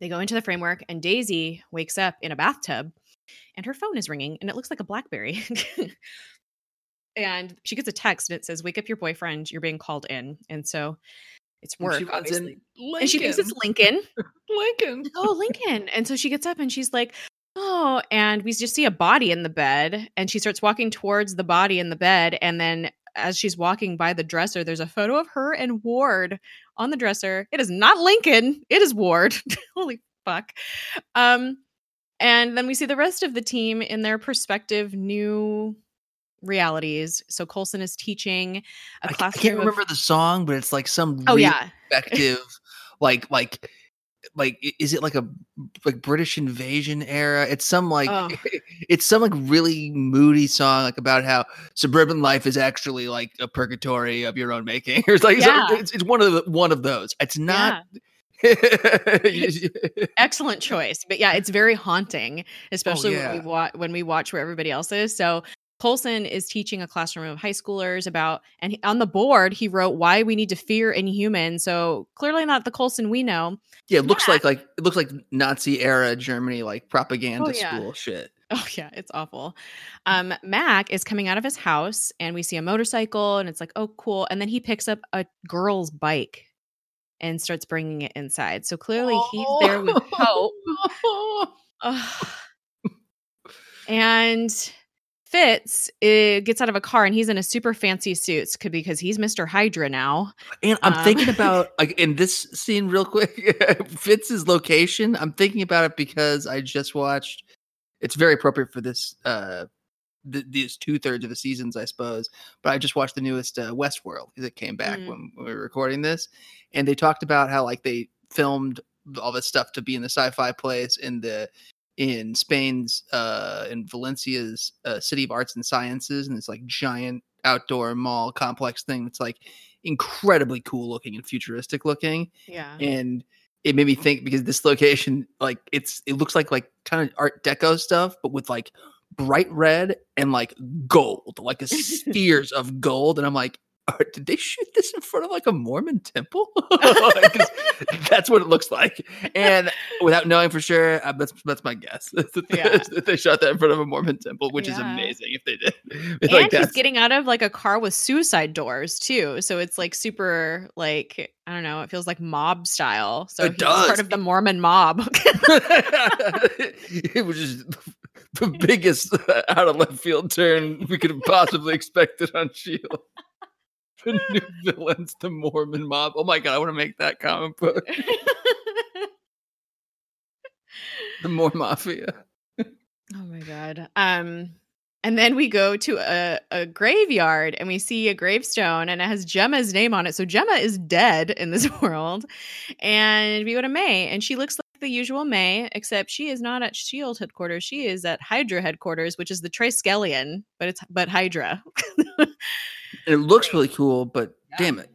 They go into the framework, and Daisy wakes up in a bathtub, and her phone is ringing, and it looks like a BlackBerry. and she gets a text, and it says, "Wake up your boyfriend. You're being called in." And so it's and work, in, obviously. And she thinks it's Lincoln. Lincoln. Oh, Lincoln. And so she gets up and she's like, oh, and we just see a body in the bed. And she starts walking towards the body in the bed. And then as she's walking by the dresser, there's a photo of her and Ward on the dresser. It is not Lincoln, it is Ward. Holy fuck. Um, and then we see the rest of the team in their prospective new realities. So Coulson is teaching a I, ca- I can't of- remember the song, but it's like some oh, yeah. effective, like like like is it like a like British invasion era? It's some like Oh. it's some like really moody song like about how suburban life is actually like a purgatory of your own making. It's like Yeah. it's, it's one of the one of those. It's not. excellent choice but yeah it's very haunting oh, especially when we yeah. watch when we watch where everybody else is so Coulson is teaching a classroom of high schoolers about and he- on the board he wrote why we need to fear inhuman so clearly not the Coulson we know yeah, it looks Yeah. like like it looks like Nazi era Germany like propaganda Oh, yeah. school shit. Oh yeah, it's awful. Um, Mac is coming out of his house and we see a motorcycle and it's like, oh cool. And then he picks up a girl's bike and starts bringing it inside. So clearly he's there with hope. Ugh. and Fitz uh, gets out of a car and he's in a super fancy suit Could be because he's Mr. Hydra now. And I'm um, thinking about like in this scene real quick, Fitz's location. I'm thinking about it because I just watched. It's very appropriate for this. uh th- these two thirds of the seasons, I suppose. But I just watched the newest uh, Westworld because it came back mm. when, when we were recording this, and they talked about how like they filmed all this stuff to be in the sci-fi place in the in Spain's uh in Valencia's uh, City of Arts and Sciences and this like giant outdoor mall complex thing that's like incredibly cool looking and futuristic looking. Yeah. And it made me think because this location like it's it looks like like kind of art deco stuff but with like bright red and like gold, like a spheres of gold. And I'm like, did they shoot this in front of like a Mormon temple? that's what it looks like. And without knowing for sure, uh, that's that's my guess. yeah. they shot that in front of a Mormon temple, which yeah. is amazing if they did. It's and like he's getting out of like a car with suicide doors too, so it's like super like I don't know. It feels like mob style. So it he's does. part of the Mormon mob. it was just the biggest out of left field turn we could have possibly expected on Shield. The new villains, the Mormon mob. Oh my god, I want to make that comic book. the more mafia. Oh my god. Um and then we go to a, a graveyard and we see a gravestone and it has Jemma's name on it. So Jemma is dead in this world. And we go to May and she looks like the usual May, except she is not at Shield headquarters. She is at Hydra headquarters, which is the Triskelion, but it's but Hydra. It looks really cool, but yeah. damn it.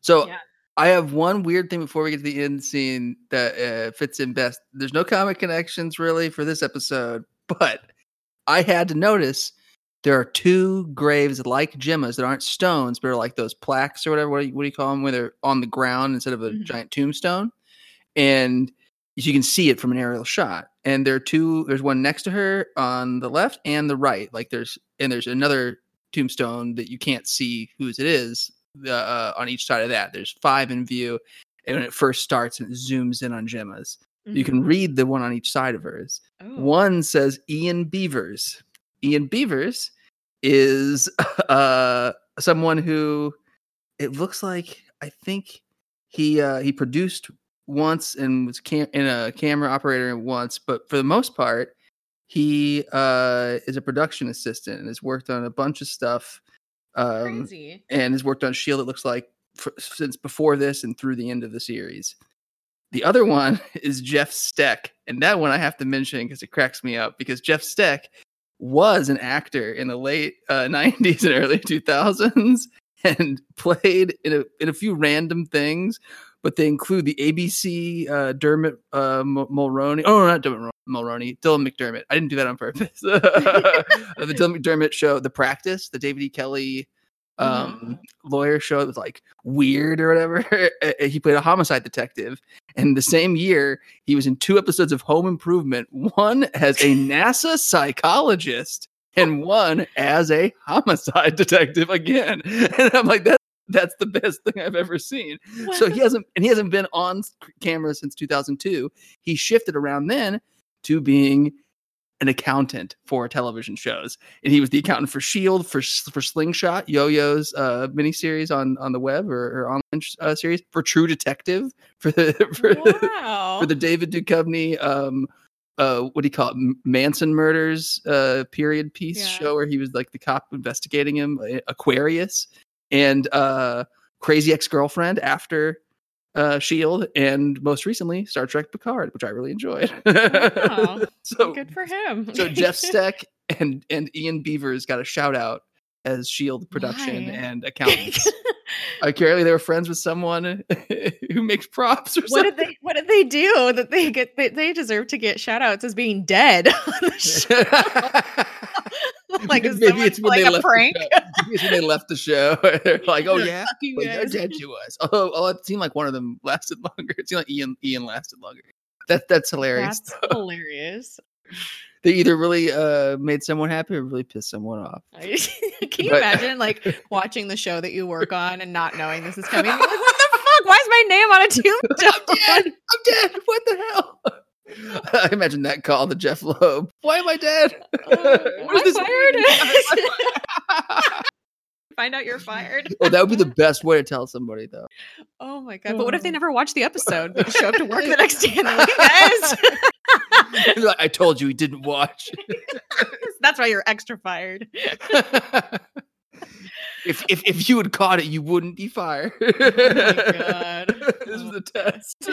So yeah. I have one weird thing before we get to the end scene that uh, fits in best. There's no comic connections really for this episode, but I had to notice there are two graves like Jemma's that aren't stones, but are like those plaques or whatever. What do you, what do you call them? Where they're on the ground instead of a mm-hmm. giant tombstone. And you can see it from an aerial shot. And there are two. There's one next to her on the left and the right. Like there's and there's another tombstone that you can't see whose it is uh, on each side of that. There's five in view, and when it first starts and it zooms in on Jemma's, mm-hmm. you can mm-hmm. read the one on each side of hers. Oh. One says Ian Beavers. Ian Beavers is uh, someone who it looks like I think he uh, he produced once and was cam- in a camera operator once, but for the most part, he uh, is a production assistant and has worked on a bunch of stuff. Um, Crazy. And has worked on Shield. It looks like for, since before this and through the end of the series. The other one is Jeff Steck, and that one I have to mention because it cracks me up because Jeff Steck was an actor in the late uh, 90s and early 2000s and played in a in a few random things but they include the ABC uh, Dermot uh, Mulroney. Oh, not Dermot Mulroney, Dylan McDermott. I didn't do that on purpose. the Dylan McDermott show, The Practice, the David E. Kelley um, mm-hmm. lawyer show. It was like weird or whatever. he played a homicide detective. And the same year, he was in two episodes of Home Improvement. One as a NASA psychologist and one as a homicide detective again. And I'm like, that that's the best thing I've ever seen. So he hasn't, and he hasn't been on camera since 2002. He shifted around then to being an accountant for television shows, and he was the accountant for Shield, for for Slingshot, Yo-Yo's uh, miniseries on on the web or, or online uh, series, for True Detective, for the for, wow. for the David Duchovny. Um, uh, what do you call it? Manson murders, uh, period piece yeah. show where he was like the cop investigating him. Aquarius, and uh, Crazy Ex Girlfriend after uh, Shield, and most recently Star Trek Picard, which I really enjoyed. Oh, so good for him. so Jeff Steck and and Ian Beavers got a shout out as Shield production Why? and accountants. Apparently, they were friends with someone who makes props. Or what something. did they What did they do that they get? They, they deserve to get shout outs as being dead on the show. like maybe it's when they left prank? The. Maybe it's when they left the show. They're like, "Oh yeah, well, you're dead to us." Although, although it seemed like one of them lasted longer. It seemed like Ian Ian lasted longer. That that's hilarious. That's though. hilarious. They either really uh, made someone happy or really pissed someone off. Can you but, imagine like watching the show that you work on and not knowing this is coming? Like, what the fuck? Why is my name on a tombstone? I'm dead. I'm dead. What the hell? I imagine that call to Jeph Loeb. Why am I dead? Uh, what is this? Fired? Find out you're fired. oh, that would be the best way to tell somebody, though. Oh my god! But what if they never watch the episode? They show up to work the next day and like, "Hey guys." like, I told you he didn't watch. That's why you're extra fired. if, if if you had caught it, you wouldn't be fired. Oh my god! this was a test.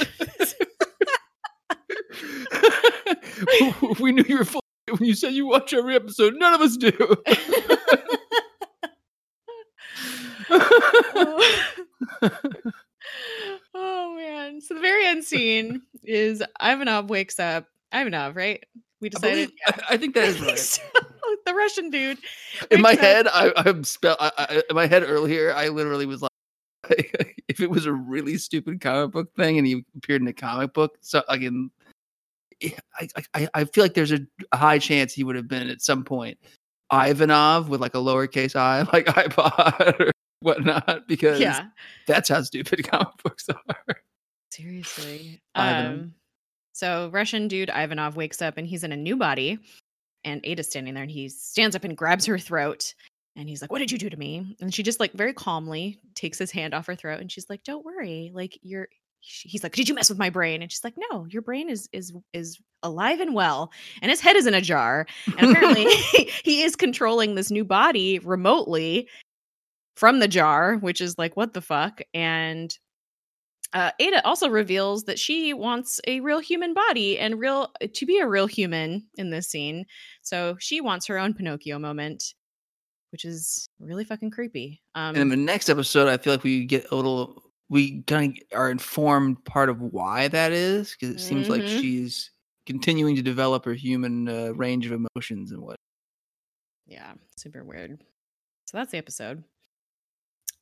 we knew you were full when you said you watch every episode. None of us do. Oh, oh man! So the very end scene is Ivanov wakes up. Ivanov, right? We I, decided. believe, I, I think that is right. So, the Russian dude. in my up- head, I, I'm spell. I, I, in my head earlier, I literally was like, if it was a really stupid comic book thing and he appeared in a comic book, so like in, I, I, I feel like there's a high chance he would have been at some point Ivanov with like a lowercase i, like iPod or whatnot, because Yeah. that's how stupid comic books are. Seriously. Um, so Russian dude Ivanov wakes up and he's in a new body, and Ada's standing there, and he stands up and grabs her throat, and he's like, "What did you do to me?" And she just like very calmly takes his hand off her throat, and she's like, "Don't worry, like you're." He's like, "Did you mess with my brain?" And she's like, "No, your brain is is is alive and well, and his head is in a jar, and apparently he is controlling this new body remotely." From the jar, which is like, what the fuck? And uh, Ada also reveals that she wants a real human body and real to be a real human in this scene. So she wants her own Pinocchio moment, which is really fucking creepy. Um, And in the next episode, I feel like we get a little, we kind of are informed part of why that is because it seems like Mhm. she's continuing to develop her human uh, range of emotions and what. yeah, super weird. So that's the episode.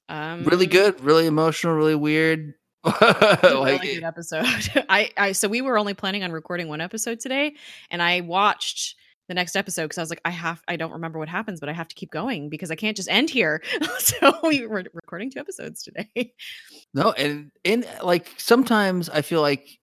Um, Really good, really emotional, really weird. like really good episode. I, I so we were only planning on recording one episode today, and I watched the next episode because I was like, I have, I don't remember what happens, but I have to keep going because I can't just end here. so we were recording two episodes today. no, and and uh, like sometimes I feel like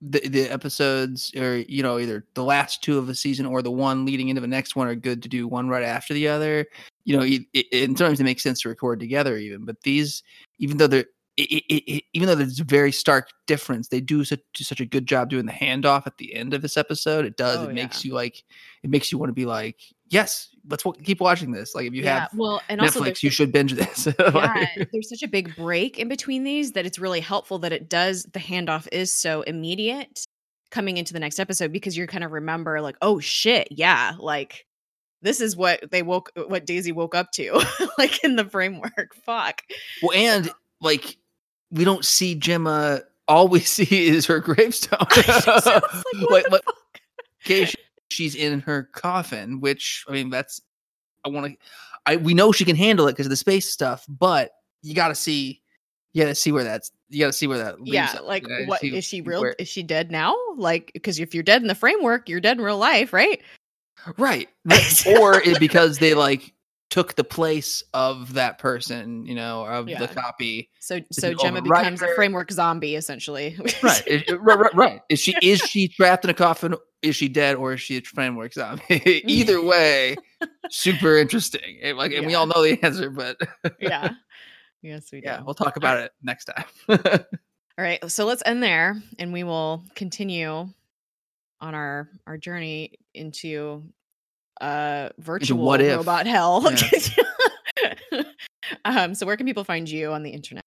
the the episodes or you know either the last two of a season or the one leading into the next one are good to do one right after the other. You know, it, it, and sometimes it makes sense to record together even. But these, even though they're it, it, it, even though there's a very stark difference, they do such do such a good job doing the handoff at the end of this episode. It does. Oh, it makes you like. It makes you want to be like, yes, let's w- keep watching this. Like if you have well, and also Netflix, you should binge this. yeah, there's such a big break in between these that it's really helpful that it does the handoff is so immediate coming into the next episode because you're kind of remember like oh shit yeah like this is what they woke what Daisy woke up to like in the framework fuck Well, and like we don't see Jemma. All we see is her gravestone. Like, what Like- like, okay, she- she's in her coffin, which I mean, that's I want to. I we know she can handle it because of the space stuff, but you got to see, you got to see where that's, you got to see where that. Yeah like what is she real where- is she dead now like because if you're dead in the framework you're dead in real life right right? right. or it, because they like took the place of that person, you know, of Yeah. the copy. so so Jemma becomes a framework zombie essentially right, is- right, right, right. Is she is she trapped in a coffin? Is she dead, or is she a framework zombie? Mm. Either way, super interesting. And, like, and we all know the answer, but yeah yes we do yeah, we'll talk about it next time. All right, so let's end there, and we will continue on our our journey into uh virtual what if. robot hell. um, so where can people find you on the internet?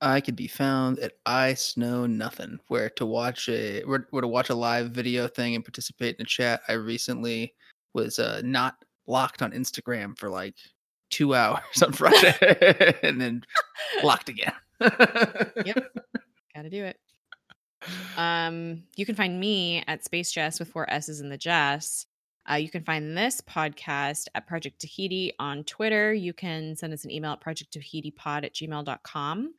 I could be found at I Snow Nothing, where to watch a where, where to watch a live video thing and participate in a chat. I recently was uh, not blocked on Instagram for like two hours on Friday, and then blocked again. Yep, Got to do it. Um, you can find me at Space Jess with four S's in the Jess. Uh, you can find this podcast at Project Tahiti on Twitter. You can send us an email at projecttahitipod at gmail.com.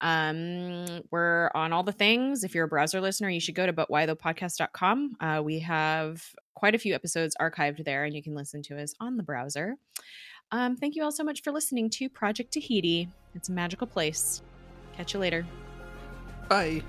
Um, we're on all the things. If you're a browser listener, you should go to butwhythopodcast.com. Uh, we have quite a few episodes archived there, and you can listen to us on the browser. Um, thank you all so much for listening to Project Tahiti. It's a magical place. Catch you later. Bye.